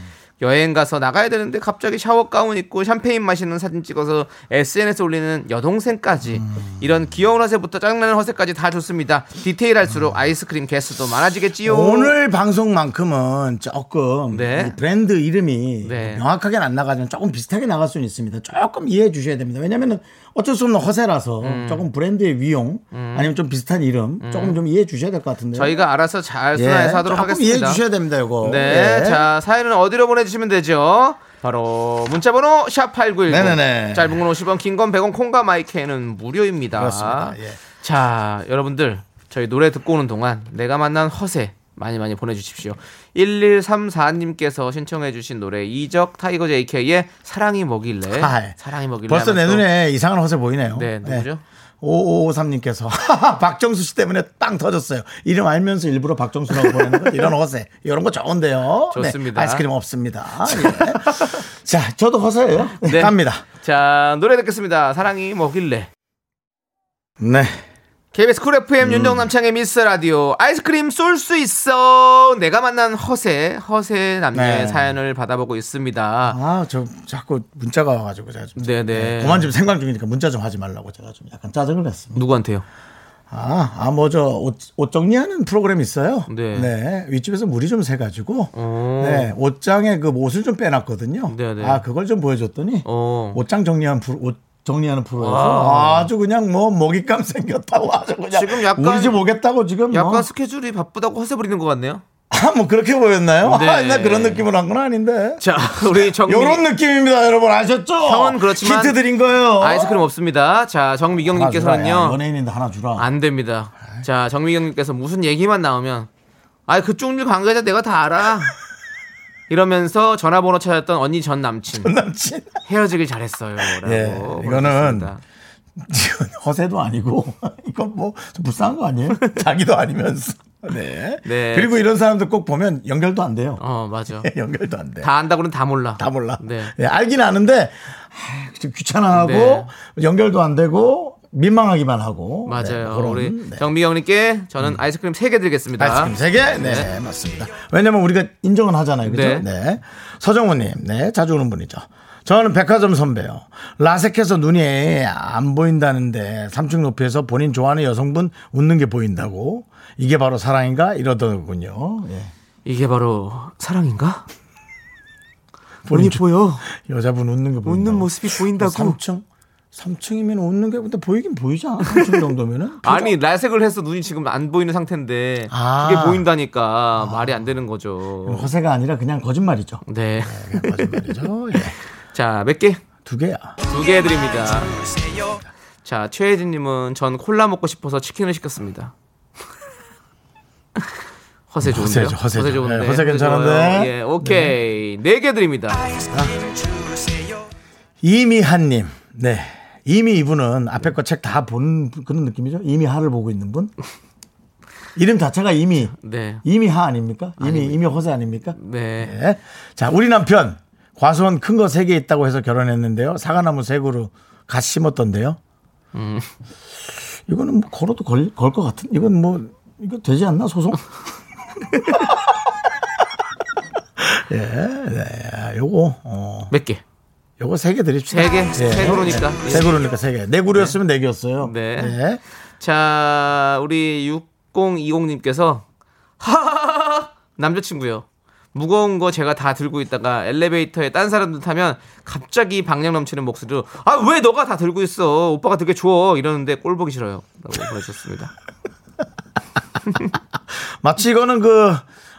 여행 가서 나가야 되는데 갑자기 샤워 가운 입고 샴페인 마시는 사진 찍어서 SNS 올리는 여동생까지 이런 귀여운 허세부터 짜증나는 허세까지 다 좋습니다. 디테일할수록 아이스크림 개수도 많아지겠지요. 오늘 방송만큼은 조금 네. 이 브랜드 이름이 네. 명확하게 안 나가지만 조금 비슷하게 나갈 수는 있습니다. 조금 이해해 주셔야 됩니다. 왜냐면은 어쩔 수 없는 허세라서 음. 조금 브랜드의 위용 아니면 좀 비슷한 이름 조금 좀 이해해 주셔야 될 것 같은데. 저희가 알아서 잘 예, 순화해서 하도록 조금 하겠습니다. 이해해 주셔야 됩니다. 이거. 네. 예. 자, 사연은 어디로 보내 주시면 되죠? 바로 문자번호 샵8910. 네네네. 짧은 건 50원, 긴 건 100원, 콩과 마이크는 무료입니다. 그렇습니다. 예. 자, 여러분들, 저희 노래 듣고 오는 동안 내가 만난 허세 많이 많이 보내주십시오. 1134님께서 신청해주신 노래 이적 타이거 JK의 사랑이 뭐길래. 하이. 사랑이 뭐길래. 벌써 내 눈에 이상한 허세 보이네요. 네, 누구죠? 5553님께서 *laughs* 박정수 씨 때문에 빵 터졌어요. 이름 알면서 일부러 박정수라고 보내는 거 이런 허세 이런 거 좋은데요. 좋습니다. 네, 아이스크림 없습니다. 예. 자, 저도 허세예요. 네, 네. 갑니다. 자, 노래 듣겠습니다. 사랑이 뭐길래. 네. KBS 쿨 음. FM 윤정 남창의 미스 라디오 아이스크림 쏠 수 있어 내가 만난 허세 허세 남녀의 네. 사연을 받아보고 있습니다. 아, 저 자꾸 문자가 와가지고 제가 좀 네네. 그만 좀 생각 중이니까 문자 좀 하지 말라고 제가 좀 약간 짜증을 냈습니다. 누구한테요? 아, 아, 뭐저 옷, 옷 정리하는 프로그램 있어요. 네. 윗집에서 물이 좀 새가지고 어. 네 옷장에 그 옷을 좀 빼놨거든요. 네네. 아 그걸 좀 보여줬더니 어. 옷장 프로, 옷 정리하는 프로에서 아 주 그냥 뭐 먹잇감 생겼다고 아주 그냥 지금 약간- 우리 집 오겠다고 지금 약간 뭐. 스케줄이 바쁘다고 허세 부리는 것 같네요. 아, 뭐 그렇게 보였나요? 네. 아, 나 그런 느낌으로 한 건 아닌데. 자, 우리 정미 요런 느낌입니다, 여러분 아셨죠? 형은 그렇지만 힌트 드린 거예요. 아이스크림 없습니다. 자, 야, 정미경 님께서는요 연예인인데 하나 주라. 안 됩니다. 자, 정미경 님께서 무슨 얘기만 나오면 아 그쪽 일 관계자 내가 다 알아. 이러면서 전화번호 찾았던 언니 전 남친 남친. 헤어지길 잘했어요. 라고 예, 이거는 허세도 아니고 *laughs* 이건 뭐좀 불쌍한 거 아니에요? *laughs* 자기도 아니면서. 네. 네. 그리고 이런 사람들 꼭 보면 연결도 안 돼요. 어, 맞아. *laughs* 연결도 안 돼. 다 안다고는 다 몰라. 다 몰라. 네. 네, 알긴 아는데 아, 좀 귀찮아하고 네. 연결도 안 되고 민망하기만 하고. 맞아요. 네, 그런, 우리 네. 정미경님께 저는 아이스크림 3개 드리겠습니다. 아이스크림 세 개? 네, 맞습니다. 왜냐면 우리가 인정은 하잖아요. 그죠? 네. 네. 서정우님, 네, 자주 오는 분이죠. 저는 백화점 선배요. 라섹해서 눈이 안 보인다는데 3층 높이에서 본인 좋아하는 여성분 웃는 게 보인다고. 이게 바로 사랑인가? 이러더군요. 예. 이게 바로 사랑인가? 본인 보여. 여자분 웃는 게 보인다. 웃는 모습이 보인다고. 3층? 3층이면 웃는 게 근데 보이긴 보이잖아. 3층 정도면은. *laughs* 아니 라섹을 해서 눈이 지금 안 보이는 상태인데 아. 그게 보인다니까 말이 안 되는 거죠. 허세가 아니라 그냥 거짓말이죠. 네. 거짓말이죠. 예. *laughs* 자, 몇 개? 두 개야. 두 개 드립니다. 자, 최혜진 님은 전 콜라 먹고 싶어서 치킨을 시켰습니다. *laughs* 허세 좋은데요? 허세죠, 허세죠. 좋은데. 네, 허세 괜찮은데. 예, 오케이. 네 개 드립니다. 이미한 님, 네. 이미 이분은 앞에 거 책 다 본 그런 느낌이죠? 이미 하를 보고 있는 분? 이름 자체가 이미, 네. 이미 하 아닙니까? 이미, 이미 허세 아닙니까? 네. 네. 자, 우리 남편, 과수원 큰 거 세 개 있다고 해서 결혼했는데요. 사과나무 세 그루 같이 심었던데요. 음. 이거는 뭐 걸어도 걸, 걸 것 같은, 이건 뭐, 이거 되지 않나, 소송? *laughs* *laughs* 예, 네. 요거, 어. 몇 개? 요거 세 개 드립시다. 세 개? 세 그루니까. 네. 세 그루니까 세 개. 네 그루였으면 네 개였어요. 네. 자, 우리 6020님께서 하하하 남자친구요. 무거운 거 제가 다 들고 있다가 엘리베이터에 딴 사람들 타면 갑자기 방향 넘치는 목소리로 아 왜 너가 다 들고 있어 오빠가 되게 줘 이러는데 꼴 보기 싫어요 라고 보내주셨습니다 *laughs* 마치 이거는 그,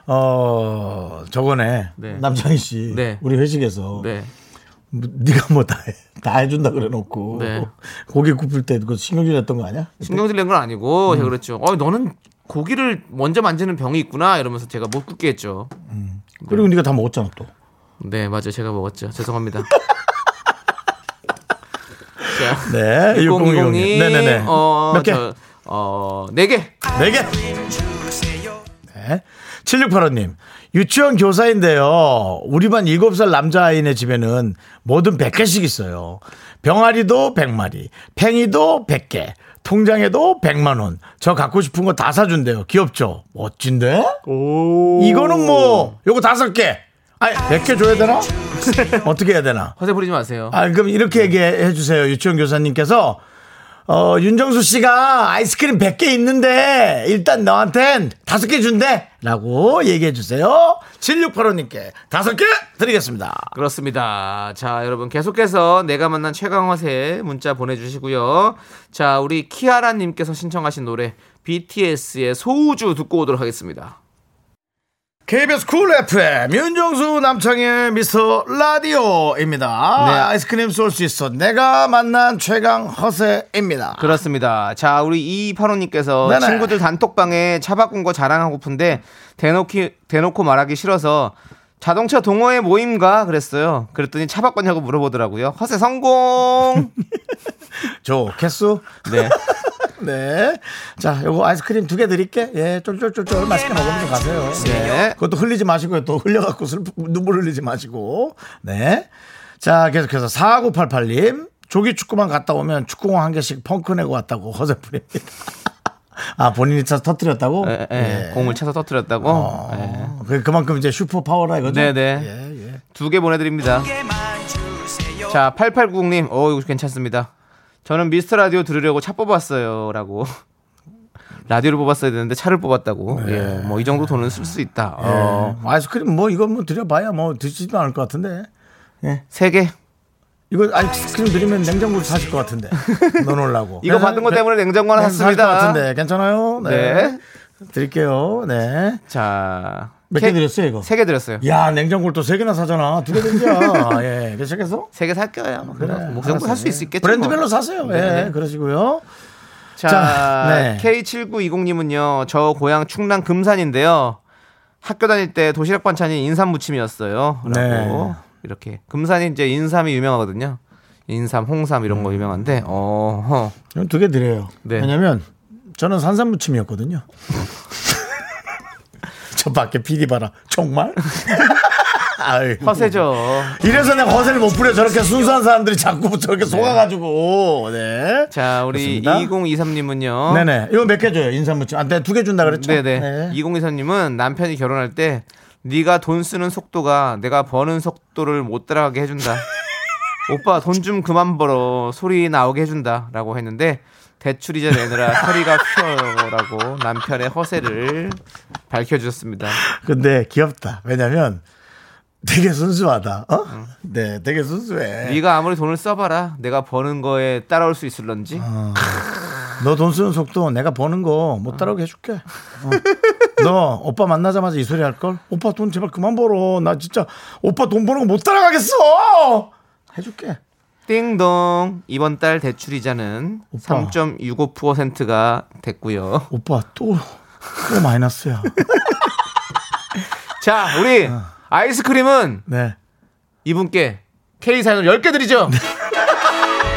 어, 저번에 네. 남창희 씨. 네. 우리 회식에서. 네 뭐, 네가 뭐다 해. 다 해준다 그래 놓고. 네. 고기 굽을 때 그거 신경질 냈던 거 아니야? 신경질 낸 건 아니고 제가 그랬죠 어 너는 고기를 먼저 만지는 병이 있구나 이러면서 제가 못 굽게 했죠 그리고 네가 다 먹었잖아 또. 네 맞아요 제가 먹었죠 죄송합니다 *laughs* 자 네. 6020님 네네네. 어, 몇 개? 저, 어, 네 개. 네 개. 네. 7685님. 유치원 교사인데요. 우리 반 7살 남자아이네 집에는 뭐든 100개씩 있어요. 병아리도 100마리, 팽이도 100개, 통장에도 100만 원. 저 갖고 싶은 거 다 사준대요. 귀엽죠? 멋진데? 이거는 뭐, 요거 다섯 개. 아니, 100개 줘야 되나? *laughs* 어떻게 해야 되나? 허세 부리지 마세요. 아, 그럼 이렇게 얘기해 주세요. 유치원 교사님께서. 어, 윤정수 씨가 아이스크림 100개 있는데 일단 너한텐 다섯 개 준대. 라고 얘기해 주세요. 7685님께 다섯 개 드리겠습니다. 그렇습니다. 자, 여러분 계속해서 내가 만난 최강화세 문자 보내주시고요. 자, 우리 키아라님께서 신청하신 노래 BTS의 소우주 듣고 오도록 하겠습니다. KBS 쿨 FM 윤정수 남창의 미스터 라디오입니다. 네. 아이스크림 쏠 수 있어. 내가 만난 최강 허세입니다. 그렇습니다. 자, 우리 이파로님께서 네네. 친구들 단톡방에 차 바꾼 거 자랑하고픈데 대놓기, 대놓고 말하기 싫어서 자동차 동호회 모임가 그랬어요. 그랬더니 차 바꿨냐고 물어보더라고요. 허세 성공! *laughs* 저 캐스 네. *laughs* 네. 자, 요거 아이스크림 두 개 드릴게. 예, 쫄쫄쫄쫄 맛있게 먹으면서 가세요. 네. 그것도 흘리지 마시고요. 또 흘려갖고 슬 눈물 흘리지 마시고. 네. 자, 계속해서 4988님. 조기 축구만 갔다 오면 축구공 한 개씩 펑크 내고 왔다고 허세풀입니다. *laughs* 아, 본인이 차서 터뜨렸다고? 예, 예. 공을 차서 터뜨렸다고? 예. 그, 그만큼 이제 슈퍼 파워라 이거죠? 네네. 예, 예. 두 개 보내드립니다. 자, 8890님, 어, 이거 괜찮습니다. 저는 미스터 라디오 들으려고 차 뽑았어요. 라고. *laughs* 라디오를 뽑았어야 되는데 차를 뽑았다고. 예, 뭐 이 정도 돈은 쓸 수 있다. 어, 예. 아이스크림 뭐 이거 뭐 드려봐야 뭐 드시지도 않을 것 같은데. 예. 세 개. 이거 아이스크림 드리면 냉장고 사실 것 같은데. *laughs* 넣어놓으려고. 이거 받은 것 때문에 냉장고 하나 네, 샀습니다. 같은데 괜찮아요? 네. 네. 드릴게요. 네. 자. 몇 개 드렸어요 이거? 세 개 드렸어요. 야 냉장고를 또 세 개나 사잖아. 두 개 드려. *laughs* 예. 계속해서. 세 개 살게요. 뭐, 그래, 뭐, 그 정도 살수 알았어요. 있겠죠. 브랜드별로 뭐. 사세요. 네. 예. 그러시고요. 자, 자, 네. K7920님은요, 저 고향 충남 금산인데요. 학교 다닐 때 도시락 반찬이 인삼 무침이었어요. 라고. 네. 이렇게. 금산이 이제 인삼이 유명하거든요. 인삼, 홍삼 이런 거 유명한데 어. 두 개 드려요. 네. 왜냐면 저는 산삼 무침이었거든요. *laughs* 저 밖에 비디 봐라. 정말? *laughs* 아유. 허세죠. 이래서 내가 허세를 못 부려. 저렇게 순수한 사람들이 자꾸 저렇게 속아가지고. 네. 자, 우리 그렇습니다. 2023님은요. 네네. 이거 몇 개 줘요? 인삼무침. 아, 내가 두 개 준다 그랬죠? 네네. 네. 2024님은 남편이 결혼할 때 네가 돈 쓰는 속도가 내가 버는 속도를 못 따라가게 해준다. *laughs* 오빠 돈 좀 그만 벌어 소리 나오게 해준다라고 했는데 대출 이자 내느라 허리가 휘어라고 남편의 허세를 밝혀주셨습니다. 근데 귀엽다. 왜냐면 되게 순수하다. 어? 네, 되게 순수해. 네가 아무리 돈을 써봐라 내가 버는 거에 따라올 수 있을런지 너돈 쓰는 속도 내가 버는 거 못 따라오게 해줄게. 어. 너 오빠 만나자마자 이 소리 할 걸? 오빠 돈 제발 그만 벌어. 나 진짜 오빠 돈 버는 거 못 따라가겠어. 해줄게. 띵동 이번 달 대출 이자는 오빠. 3.65%가 됐고요. 오빠 또 또 마이너스야. 자 우리 아이스크림은 네. 이분께 K 사연을 10개 드리죠.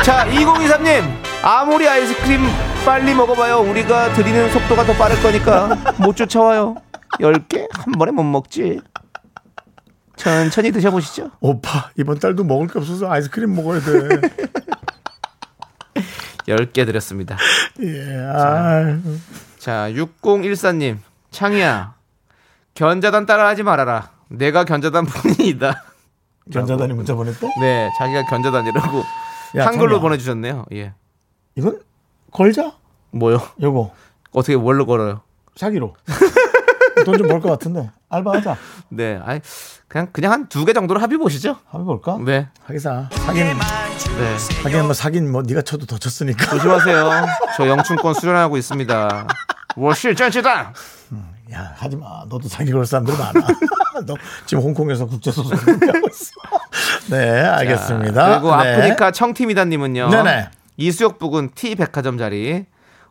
자, 2023님, 아무리 아이스크림 빨리 먹어봐요. 우리가 드리는 속도가 더 빠를 거니까 못 쫓아와요. 10개? 한 번에 못 먹지. 천천히 드셔보시죠. 오빠 이번 달도 먹을 게 없어서 아이스크림 먹어야 돼. *laughs* 10개 드렸습니다. 예. 아, 자, 6014님, 창희야, 견자단 따라하지 말아라. 내가 견자단 본인이다. *laughs* 견자단이 문자 보냈어? 네, 자기가 견자단이라고 야, 한글로 창희야. 보내주셨네요. 예. 이건 걸자. 뭐요? 요거 어떻게 뭘로 걸어요? 사기로. *laughs* 돈 좀 벌 것 같은데 알바하자. 네, 아니 그냥 그냥 한 두 개 정도로 합의 보시죠. 합의 볼까? 네. 하기사 사긴. 네. 하긴 뭐 사긴 뭐 네가 쳐도 더 쳤으니까. 조심하세요. 저 영춘권 수련하고 있습니다. 워실 짠치다. 음, 야 하지 마. 너도 사기 걸 사람들 많아. *laughs* 너 지금 홍콩에서 국제 소송 하고 있어. 네, 알겠습니다. 자, 그리고 네. 아프리카 청팀이다님은요. 네네. 이수혁 부근 T 백화점 자리.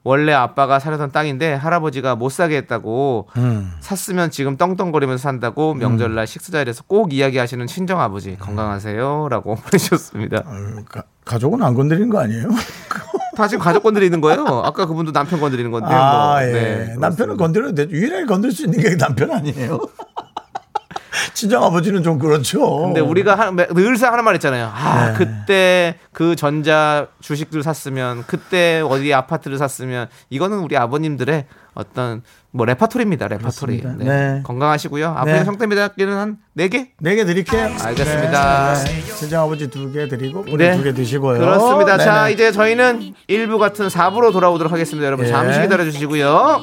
원래 아빠가 사려던 땅인데 할아버지가 못 사게 했다고 음. 샀으면 지금 떵떵거리면서 산다고 명절날 식사 자리에서 꼭 이야기하시는 친정 아버지 건강하세요라고 *laughs* 보내주셨습니다. 가, 가족은 안 건드리는 거 아니에요? *laughs* 다 지금 가족 건드리는 거예요. 아까 그분도 남편 건드리는 건데. 아, 뭐. 예. 네, 남편은 건드려도 돼. 유일하게 건들 수 있는 게 남편 아니에요? *laughs* *laughs* 친정 아버지는 좀 그렇죠. 근데 우리가 하- 늘상 하는 말 있잖아요. 아, 네. 그때 그 전자 주식들 샀으면, 그때 어디 아파트를 샀으면, 이거는 우리 아버님들의 어떤 뭐 레파토리입니다. 레파토리. 네. 네. 건강하시고요. 네. 성대미다끼는 한 4개? 네 개 드릴게요. 알겠습니다. 네, 네. 친정 아버지 두 개 드리고 우리 네. 두개 드시고요. 그렇습니다. 네네. 자, 이제 저희는 1부 같은 4부로 돌아오도록 하겠습니다. 여러분 예. 잠시 기다려 주시고요.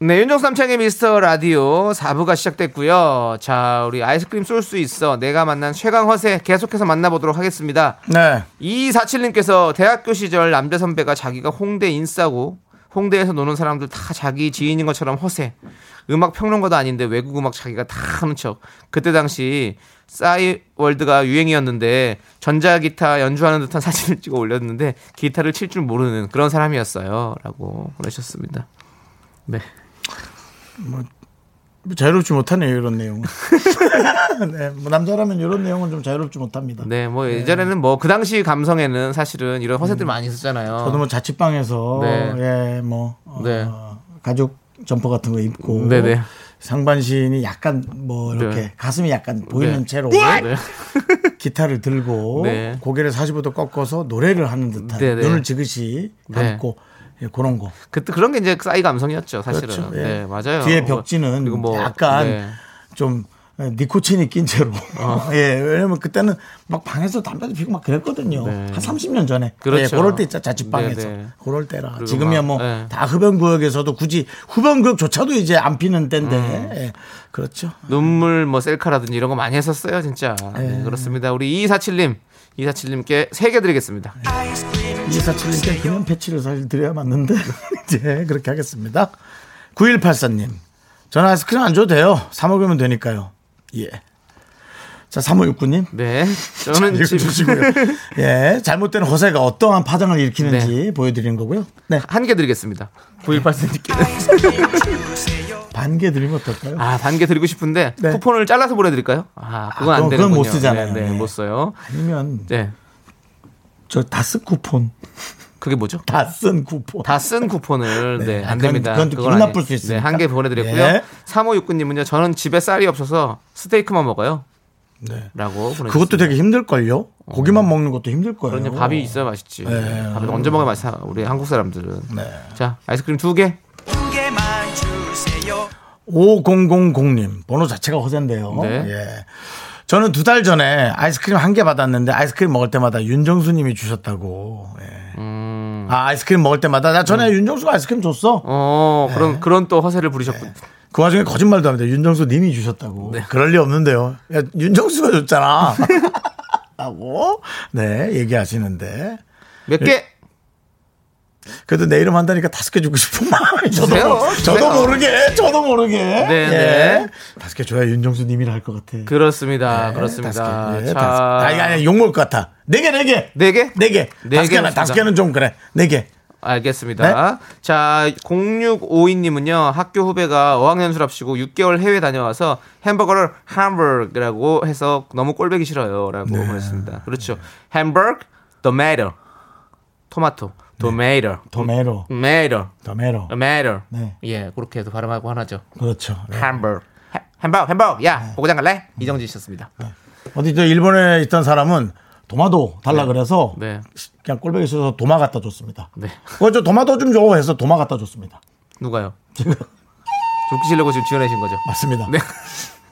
네, 윤정수 남창의 미스터 라디오 4부가 시작됐고요. 자, 우리 아이스크림 쏠 수 있어. 내가 만난 최강 허세 계속해서 만나보도록 하겠습니다. 네. 2247님께서 대학교 시절 남자 선배가 자기가 홍대 인싸고 홍대에서 노는 사람들 다 자기 지인인 것처럼 허세. 음악 평론가도 아닌데 외국 음악 자기가 다 하는 척. 그때 당시 싸이월드가 유행이었는데 전자기타 연주하는 듯한 사진을 찍어 올렸는데 기타를 칠 줄 모르는 그런 사람이었어요. 라고 보내셨습니다. 네. 뭐 자유롭지 못하네요 이런 내용은. *laughs* 네, 뭐 남자라면 이런 내용은 좀 자유롭지 못합니다. 네, 뭐 예전에는 뭐그 당시 감성에는 사실은 이런 허세들 많이 있었잖아요. 저도 뭐 자취방에서 네. 예, 뭐 어, 네. 가죽 점퍼 같은 거 입고 네네. 상반신이 약간 뭐 이렇게 네. 가슴이 약간 보이는 네. 채로 네. *laughs* 기타를 들고 네. 고개를 45도 꺾어서 노래를 하는 듯한. 눈을 지그시 네. 감고 예, 그런 거. 그때 그런 게 이제 싸이 감성이었죠, 사실은. 그렇죠. 예. 네, 맞아요. 뒤에 벽지는 그리고 뭐, 약간 네. 좀 니코틴이 낀 채로. 어. *laughs* 예, 왜냐면 그때는 막 방에서 담배도 피고 막 그랬거든요. 네. 한 30년 전에. 그렇죠. 예, 그럴 때 있자 자취방에서. 네, 네. 그럴 때라. 지금이야 막, 뭐 네. 다 흡연구역에서도 굳이 흡연구역조차도 이제 안 피는 때인데. 음. 예, 그렇죠. 눈물 뭐 셀카라든지 이런 거 많이 했었어요, 진짜. 네, 그렇습니다. 우리 2247님, 2247님께 3개 드리겠습니다. 아이스크림 2477님께 금연 패치를 사실 드려야 맞는데 *laughs* 이제 그렇게 하겠습니다. 9184님 저는 아이스크림 안 줘도 돼요. 사 먹으면 되니까요. 예. 자 3569님 네. 저는 지금 읽어주시고요. *laughs* 예, 잘못된 허세가 어떠한 파장을 일으키는지 보여드리는 거고요. 네, 한 개 드리겠습니다. 9184님께는. *laughs* 반개 드리면 어떨까요? 아, 단개 드리고 싶은데 네. 쿠폰을 잘라서 보내드릴까요? 아, 그건 안 그건- 되는군요. 그건 못 쓰잖아요. 네, 네, 네. 못 써요. 아니면 네. 저 다스 쿠폰, 그게 뭐죠? 다 쓴 쿠폰. 다 쓴 쿠폰을 네, 네, 안 그건- 됩니다. 그건 기분 아니- 나쁠 수 네, 있으니까. 한개 보내드렸고요. 네. 3569님은요, 저는 집에 쌀이 없어서 스테이크만 먹어요. 네. 라고. 그것도 되게 힘들걸요? 고기만 먹는 것도 힘들 거예요. 그런 밥이 있어야 맛있지. 네. 밥을 언제 먹어야 맛있어, 우리 한국 사람들은. 네. 자, 아이스크림 두 개. 5000님 번호 자체가 허세인데요. 네. 예. 저는 두 달 전에 아이스크림 한 개 받았는데 아이스크림 먹을 때마다 윤정수 님이 주셨다고. 예. 음. 아 아이스크림 먹을 때마다 나 전에 윤정수가 아이스크림 줬어. 어, 그런, 그런 또 허세를 부리셨군. 그 와중에 거짓말도 합니다. 윤정수 님이 주셨다고. 네. 그럴 리 없는데요. 야, 윤정수가 줬잖아. *laughs* 라고 네 얘기하시는데 몇 개? 그래도 내 이름 한다니까 다섯 개 주고 싶은 마음이 저도, 주세요, 저도 주세요. 모르게 저도 모르게 네, 예. 네. 다섯 개 줘야 윤정수 님이라 할 것 같아. 그렇습니다. 네, 그렇습니다. 다섯 개. 예, 자, 다섯 개. 아니, 아니, 욕먹을 것 같아. 네 개, 네 개. 네 개? 네 개. 네 다섯 개는. 다섯 개는 좀 그래. 네 개. 알겠습니다. 네? 자, 0652님은요, 학교 후배가 어학연 수랍시고 6개월 해외 다녀와서 햄버거를 hamburg라고 해서 너무 꼴배기 싫어요. 라고 네. 보냈습니다. 그렇죠. tomato. 토마토. tomato. 도메로. tomato. 도메로. tomato. 네. 예, 그렇게 해도 발음하고 하나죠. 그렇죠. 네. 해- 햄버거, 햄버거. 야, 보고장 갈래? 이정지 씨셨습니다. 어디 저 일본에 있던 사람은 도마도 달라 그래서 네. 그냥 꼴보기 싫어서 도마 갖다 줬습니다. 네. 그거 저 도마도 좀 줘 해서 도마 갖다 줬습니다. 누가요? 제가 웃기시려고 지금 지어내신 거죠? 맞습니다. 네.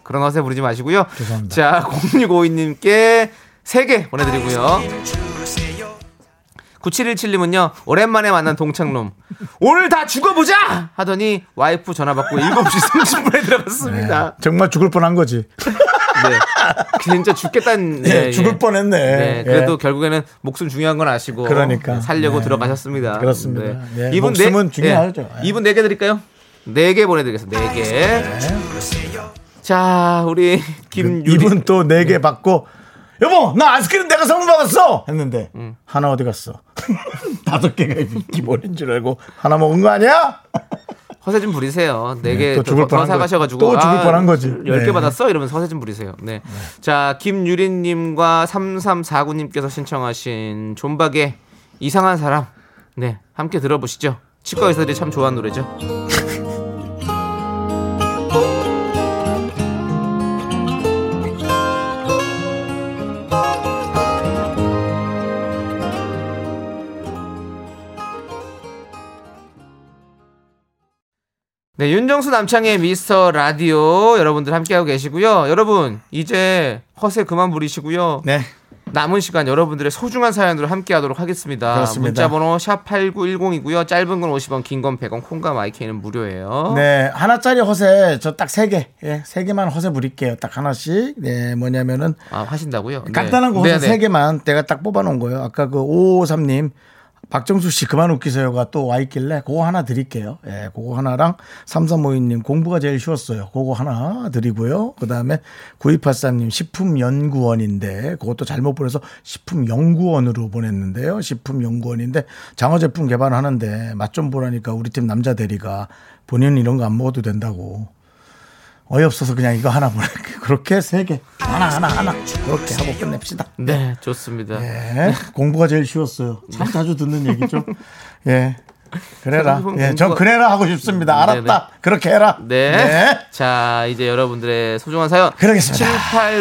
그런 허세 부르지 마시고요. 죄송합니다. 자, 0652님께 3개 보내드리고요. 9717님은요, 오랜만에 만난 동창놈. 오늘 다 죽어보자! 하더니 와이프 전화 받고 7시 30분에 들어갔습니다. 정말 죽을 뻔한 거지. 네. 진짜 죽겠다는. 예, 죽을 뻔했네. 네, 그래도 예. 결국에는 목숨 중요한 건 아시고. 그러니까. 네, 살려고 네. 들어가셨습니다. 그렇습니다. 예, 이분 목숨은 네, 중요하죠. 예. 이분 4개 드릴까요? 4개 보내드리겠습니다. 4개. 자, 우리 김유리. 이분 또네개 받고 여보 나 아이스크림 내가 선물 받았어 했는데 하나 어디 갔어? *laughs* 다섯 개가 기본인 줄 알고 하나 먹은 거 아니야? *laughs* 허세 좀 부리세요. 네 네, 개 죽을 더, 더 사가셔가지고. 거- 또 죽을 뻔한 거지. 10개 네. 받았어? 이러면서 허세 좀 부리세요. 네. 자, 김유린님과 3349님께서 신청하신 존박의 이상한 사람. 네. 함께 들어보시죠. 치과 의사들이 참 좋아하는 노래죠. *laughs* 네, 윤정수 남창의 미스터 라디오 여러분들 함께하고 계시고요. 여러분, 이제 허세 그만 부리시고요. 네. 남은 시간 여러분들의 소중한 사연으로 함께하도록 하겠습니다. 그렇습니다. 문자번호 샵 #8910이고요. 짧은 건 50원, 긴 건 100원, 콩과 마이크는 무료예요. 네, 하나짜리 허세 저 딱 세 개. 예, 세 개만 허세 부릴게요. 딱 하나씩. 네, 뭐냐면은 아 하신다고요? 네. 간단한 거 허세 네, 네. 세 개만 내가 딱 뽑아 놓은 거예요. 아까 그 5553님 박정수 씨 그만 웃기세요가 또 와 있길래 그거 하나 드릴게요. 예, 그거 하나랑 3352님 공부가 제일 쉬웠어요. 그거 하나 드리고요. 그 다음에 9283님 식품연구원인데 그것도 잘못 보내서 식품연구원으로 보냈는데요. 식품연구원인데 장어 제품 개발하는데 맛 좀 보라니까 우리 팀 남자 대리가 본인은 이런 거 안 먹어도 된다고. 어이없어서 그냥 이거 하나 보낼게요. *laughs* 그렇게 세 개. 하나, 하나, 하나. 그렇게 하고 끝냅시다. 네, 좋습니다. 네. 공부가 제일 쉬웠어요. 참 자주 듣는 얘기죠. 예. 그래라. 예, 전 그래라 하고 싶습니다. 알았다. 네네. 그렇게 해라. 네. 자, 이제 여러분들의 소중한 사연. 그러겠습니다.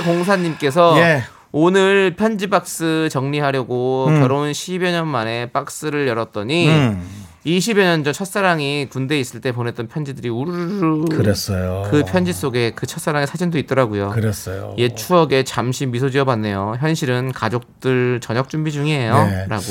7804님께서 예. 오늘 편지 박스 정리하려고 음. 결혼 10여 년 만에 박스를 열었더니 음. 20여 년 전 첫사랑이 군대에 있을 때 보냈던 편지들이 우르르 그랬어요. 그 편지 속에 그 첫사랑의 사진도 있더라고요. 그랬어요. 옛 추억에 잠시 미소 지어봤네요. 현실은 가족들 저녁 준비 중이에요. 네. 라고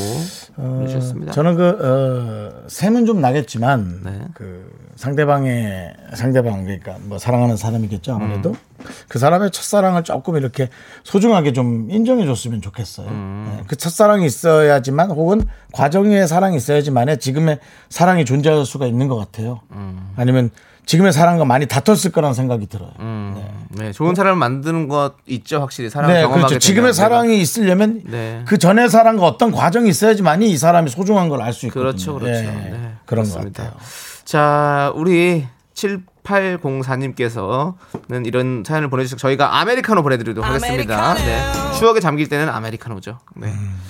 어, 보내주셨습니다. 저는 그 어, 셈은 좀 나겠지만 네. 그 상대방의 상대방 그러니까 뭐 사랑하는 사람이겠죠 아무래도 음. 그 사람의 첫사랑을 조금 이렇게 소중하게 좀 인정해줬으면 좋겠어요. 음. 네, 그 첫사랑이 있어야지만 혹은 과정의 사랑이 있어야지만의 지금의 사랑이 존재할 수가 있는 것 같아요. 음. 아니면 지금의 사랑과 많이 다퉜을 거라는 생각이 들어요. 네, 좋은 사람을 만드는 것 있죠, 확실히 사랑을 네, 그렇죠. 지금의. 사랑이 있으려면 네. 그 전의 사랑과 어떤 과정이 있어야지만이 이 사람이 소중한 걸 알 수 있거든요. 그렇죠, 그렇죠. 예, 네, 그런 것. 같아요. 자, 우리 7804님께서는 이런 사연을 보내주셔서 저희가 아메리카노 보내드리도록 하겠습니다. 네. 추억에 잠길 때는 아메리카노죠. 네. 음.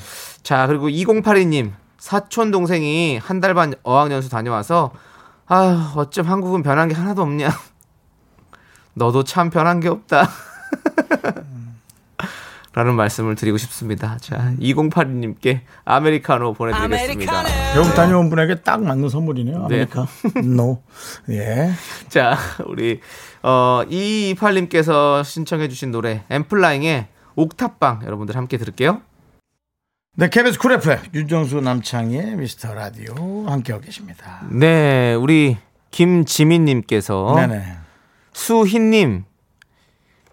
자, 그리고 2082님. 사촌 동생이 한 달 반 어학연수 다녀와서 아, 어쩜 한국은 변한 게 하나도 없냐. *laughs* 너도 참 변한 게 없다. *laughs* 라는 말씀을 드리고 싶습니다. 자, 2082님께 아메리카노 보내드리겠습니다. 배우 다녀온 분에게 딱 맞는 선물이네요. 네. 아메리카. 노. 예. 자, 우리 어 228님께서 신청해 주신 노래 엔플라잉의 옥탑방 여러분들 함께 들을게요. 네, KBS 쿨 FM 윤정수 남창희의 미스터 라디오 함께하고 계십니다. 네, 우리 김지민 님께서 네네. 수희 님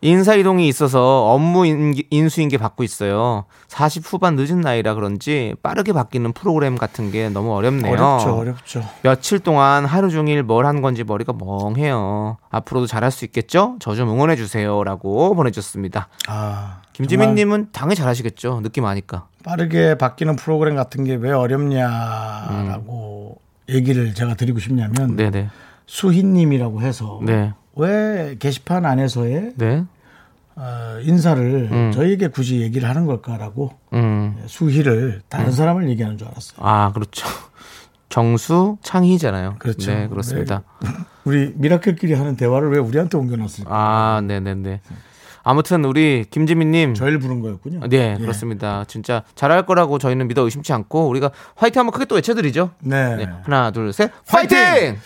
인사 이동이 있어서 업무 인- 인수인계 받고 있어요. 40 후반 늦은 나이라 그런지 빠르게 바뀌는 프로그램 같은 게 너무 어렵네요. 어렵죠, 어렵죠. 며칠 동안 하루 종일 뭘 한 건지 머리가 멍해요. 앞으로도 잘할 수 있겠죠? 저 좀 응원해 주세요라고 보내주셨습니다. 아, 김지민님은 당연히 잘하시겠죠. 느낌 아니까. 빠르게 바뀌는 프로그램 같은 게 왜 어렵냐라고 얘기를 제가 드리고 싶냐면 음. 네네. 수희님이라고 해서 네. 왜 게시판 안에서의 네. 어, 인사를 음. 저희에게 굳이 얘기를 하는 걸까라고 음. 수희를 다른 사람을 얘기하는 줄 알았어요. 아 그렇죠. 정수 창희잖아요. 그렇죠. 네 그렇습니다. 우리 미라클끼리 하는 대화를 왜 우리한테 옮겨놨을까? 아 네 네 네. 아무튼 우리 김지민님. 저희를 부른 거였군요. 네 예. 그렇습니다. 진짜 잘할 거라고 저희는 믿어 의심치 않고 우리가 화이팅 한번 크게 또 외쳐드리죠. 네. 네. 하나 둘 셋 화이팅! 화이팅!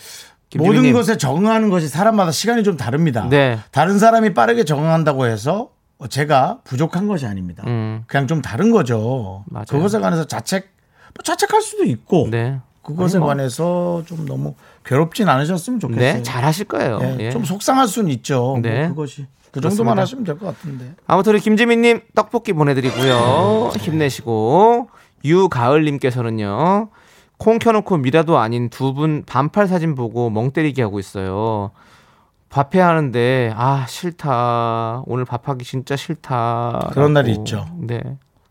모든 김지민님. 것에 적응하는 것이 사람마다 시간이 좀 다릅니다. 네. 다른 사람이 빠르게 적응한다고 해서 제가 부족한 것이 아닙니다. 음. 그냥 좀 다른 거죠. 맞아요. 그것에 관해서 자책, 뭐 자책할 수도 있고 네. 그것에 뭐. 관해서 좀 너무 괴롭진 않으셨으면 좋겠어요. 네 잘하실 거예요. 네, 예. 좀 속상할 수는 있죠. 네. 뭐 그것이 그 정도만 그렇습니다. 하시면 될 것 같은데. 아무튼 우리 김지민님 떡볶이 보내드리고요. 힘내시고 유가을님께서는요. 콩 켜놓고 미라도 아닌 두 분 반팔 사진 보고 멍 때리기 하고 있어요. 밥해야 하는데 아 싫다. 오늘 밥하기 진짜 싫다. 그런 날이. 있죠. 네.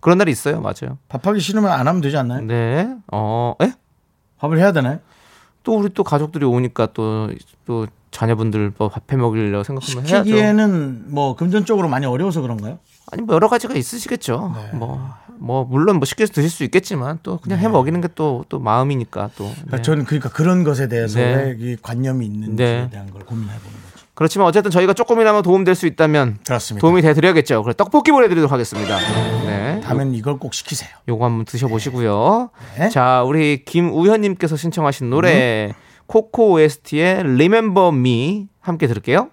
그런 날이 있어요. 맞아요. 밥하기 싫으면 안 하면 되지 않나요? 네. 어, 에? 밥을 해야 되나요? 또 우리 또 가족들이 오니까 또, 또 자녀분들 뭐 밥해 먹이려고 생각하면 해야죠. 시키기에는 뭐 금전적으로 많이 어려워서 그런가요? 아니 뭐 여러 가지가 있으시겠죠. 뭐, 뭐 물론 뭐 시켜서 드실 수 있겠지만 또 그냥 해 먹이는 게 또또 마음이니까 또. 네. 저는 그러니까 그런 것에 대해서 네. 왜이 관념이 있는지에 네. 대한 걸 고민해 보는 거죠. 그렇지만 어쨌든 저희가 조금이나마 도움될 수 있다면 그렇습니다. 도움이 돼 드려야겠죠. 그래 떡볶이 보내드리도록 하겠습니다. 네. 다음엔 이걸 꼭 시키세요. 요거 한번 드셔보시고요. 네. 자, 우리 김우현님께서 신청하신 노래 코코 OST의 Remember Me 함께 들을게요.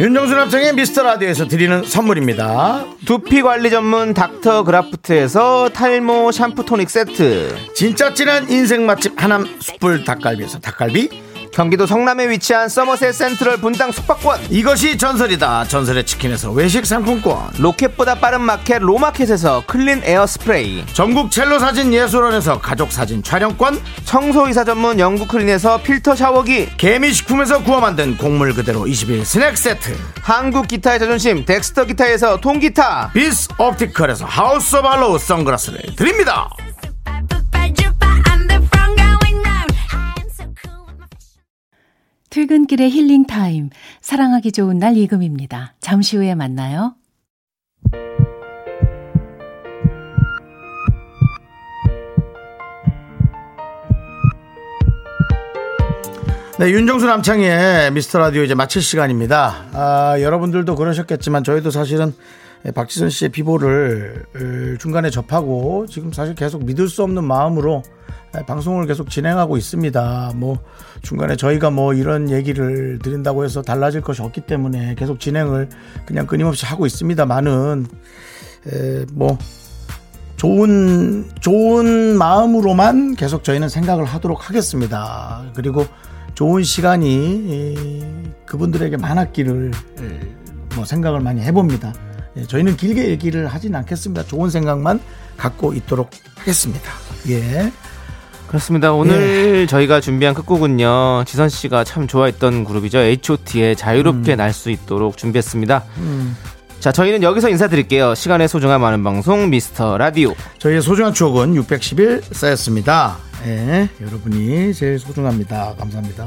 윤정수 남창의 미스터 라디오에서 드리는 선물입니다. 두피 관리 전문 닥터 그라프트에서 탈모 샴푸 토닉 세트. 진짜 진한 인생 맛집 하남 숯불 닭갈비에서 닭갈비 경기도 성남에 위치한 서머셋 센트럴 분당 숙박권. 이것이 전설이다 전설의 치킨에서 외식 상품권 로켓보다 빠른 마켓 로마켓에서 클린 에어 스프레이. 전국 첼로 사진 예술원에서 가족 사진 촬영권 청소이사 전문 영국 클린에서 필터 샤워기. 개미식품에서 구워 만든 곡물 그대로 21 스낵 세트 한국 기타의 자존심 덱스터 기타에서 통기타. 비스 옵티컬에서 하우스 오브 할로우 선글라스를 드립니다 퇴근길의 힐링 타임. 사랑하기 좋은 날 이금입니다. 잠시 후에 만나요. 네, 윤정수 남창의 미스터 라디오 이제 마칠 시간입니다. 아, 여러분들도 그러셨겠지만 저희도 사실은 예, 박지선 씨의 비보를 어, 중간에 접하고 지금 사실 계속 믿을 수 없는 마음으로 예, 방송을 계속 진행하고 있습니다. 뭐 중간에 저희가 뭐 이런 얘기를 드린다고 해서 달라질 것이 없기 때문에 계속 진행을 그냥 끊임없이 하고 있습니다만은 에, 뭐 좋은 좋은 마음으로만 계속 저희는 생각을 하도록 하겠습니다. 그리고 좋은 시간이 이, 그분들에게 많았기를 에, 뭐 생각을 많이 해봅니다. 예, 저희는 길게 얘기를 하진 않겠습니다. 좋은 생각만 갖고 있도록 하겠습니다. 예. 그렇습니다. 오늘 저희가 준비한 끝곡은요. 지선 씨가 참 좋아했던 그룹이죠. H.O.T의 자유롭게 날수 있도록 준비했습니다. 음. 자, 저희는 여기서 인사드릴게요. 시간의 소중함 많은 방송 미스터 라디오. 저희의 소중한 추억은 610일 쌓였습니다. 예, 여러분이 제일 소중합니다. 감사합니다.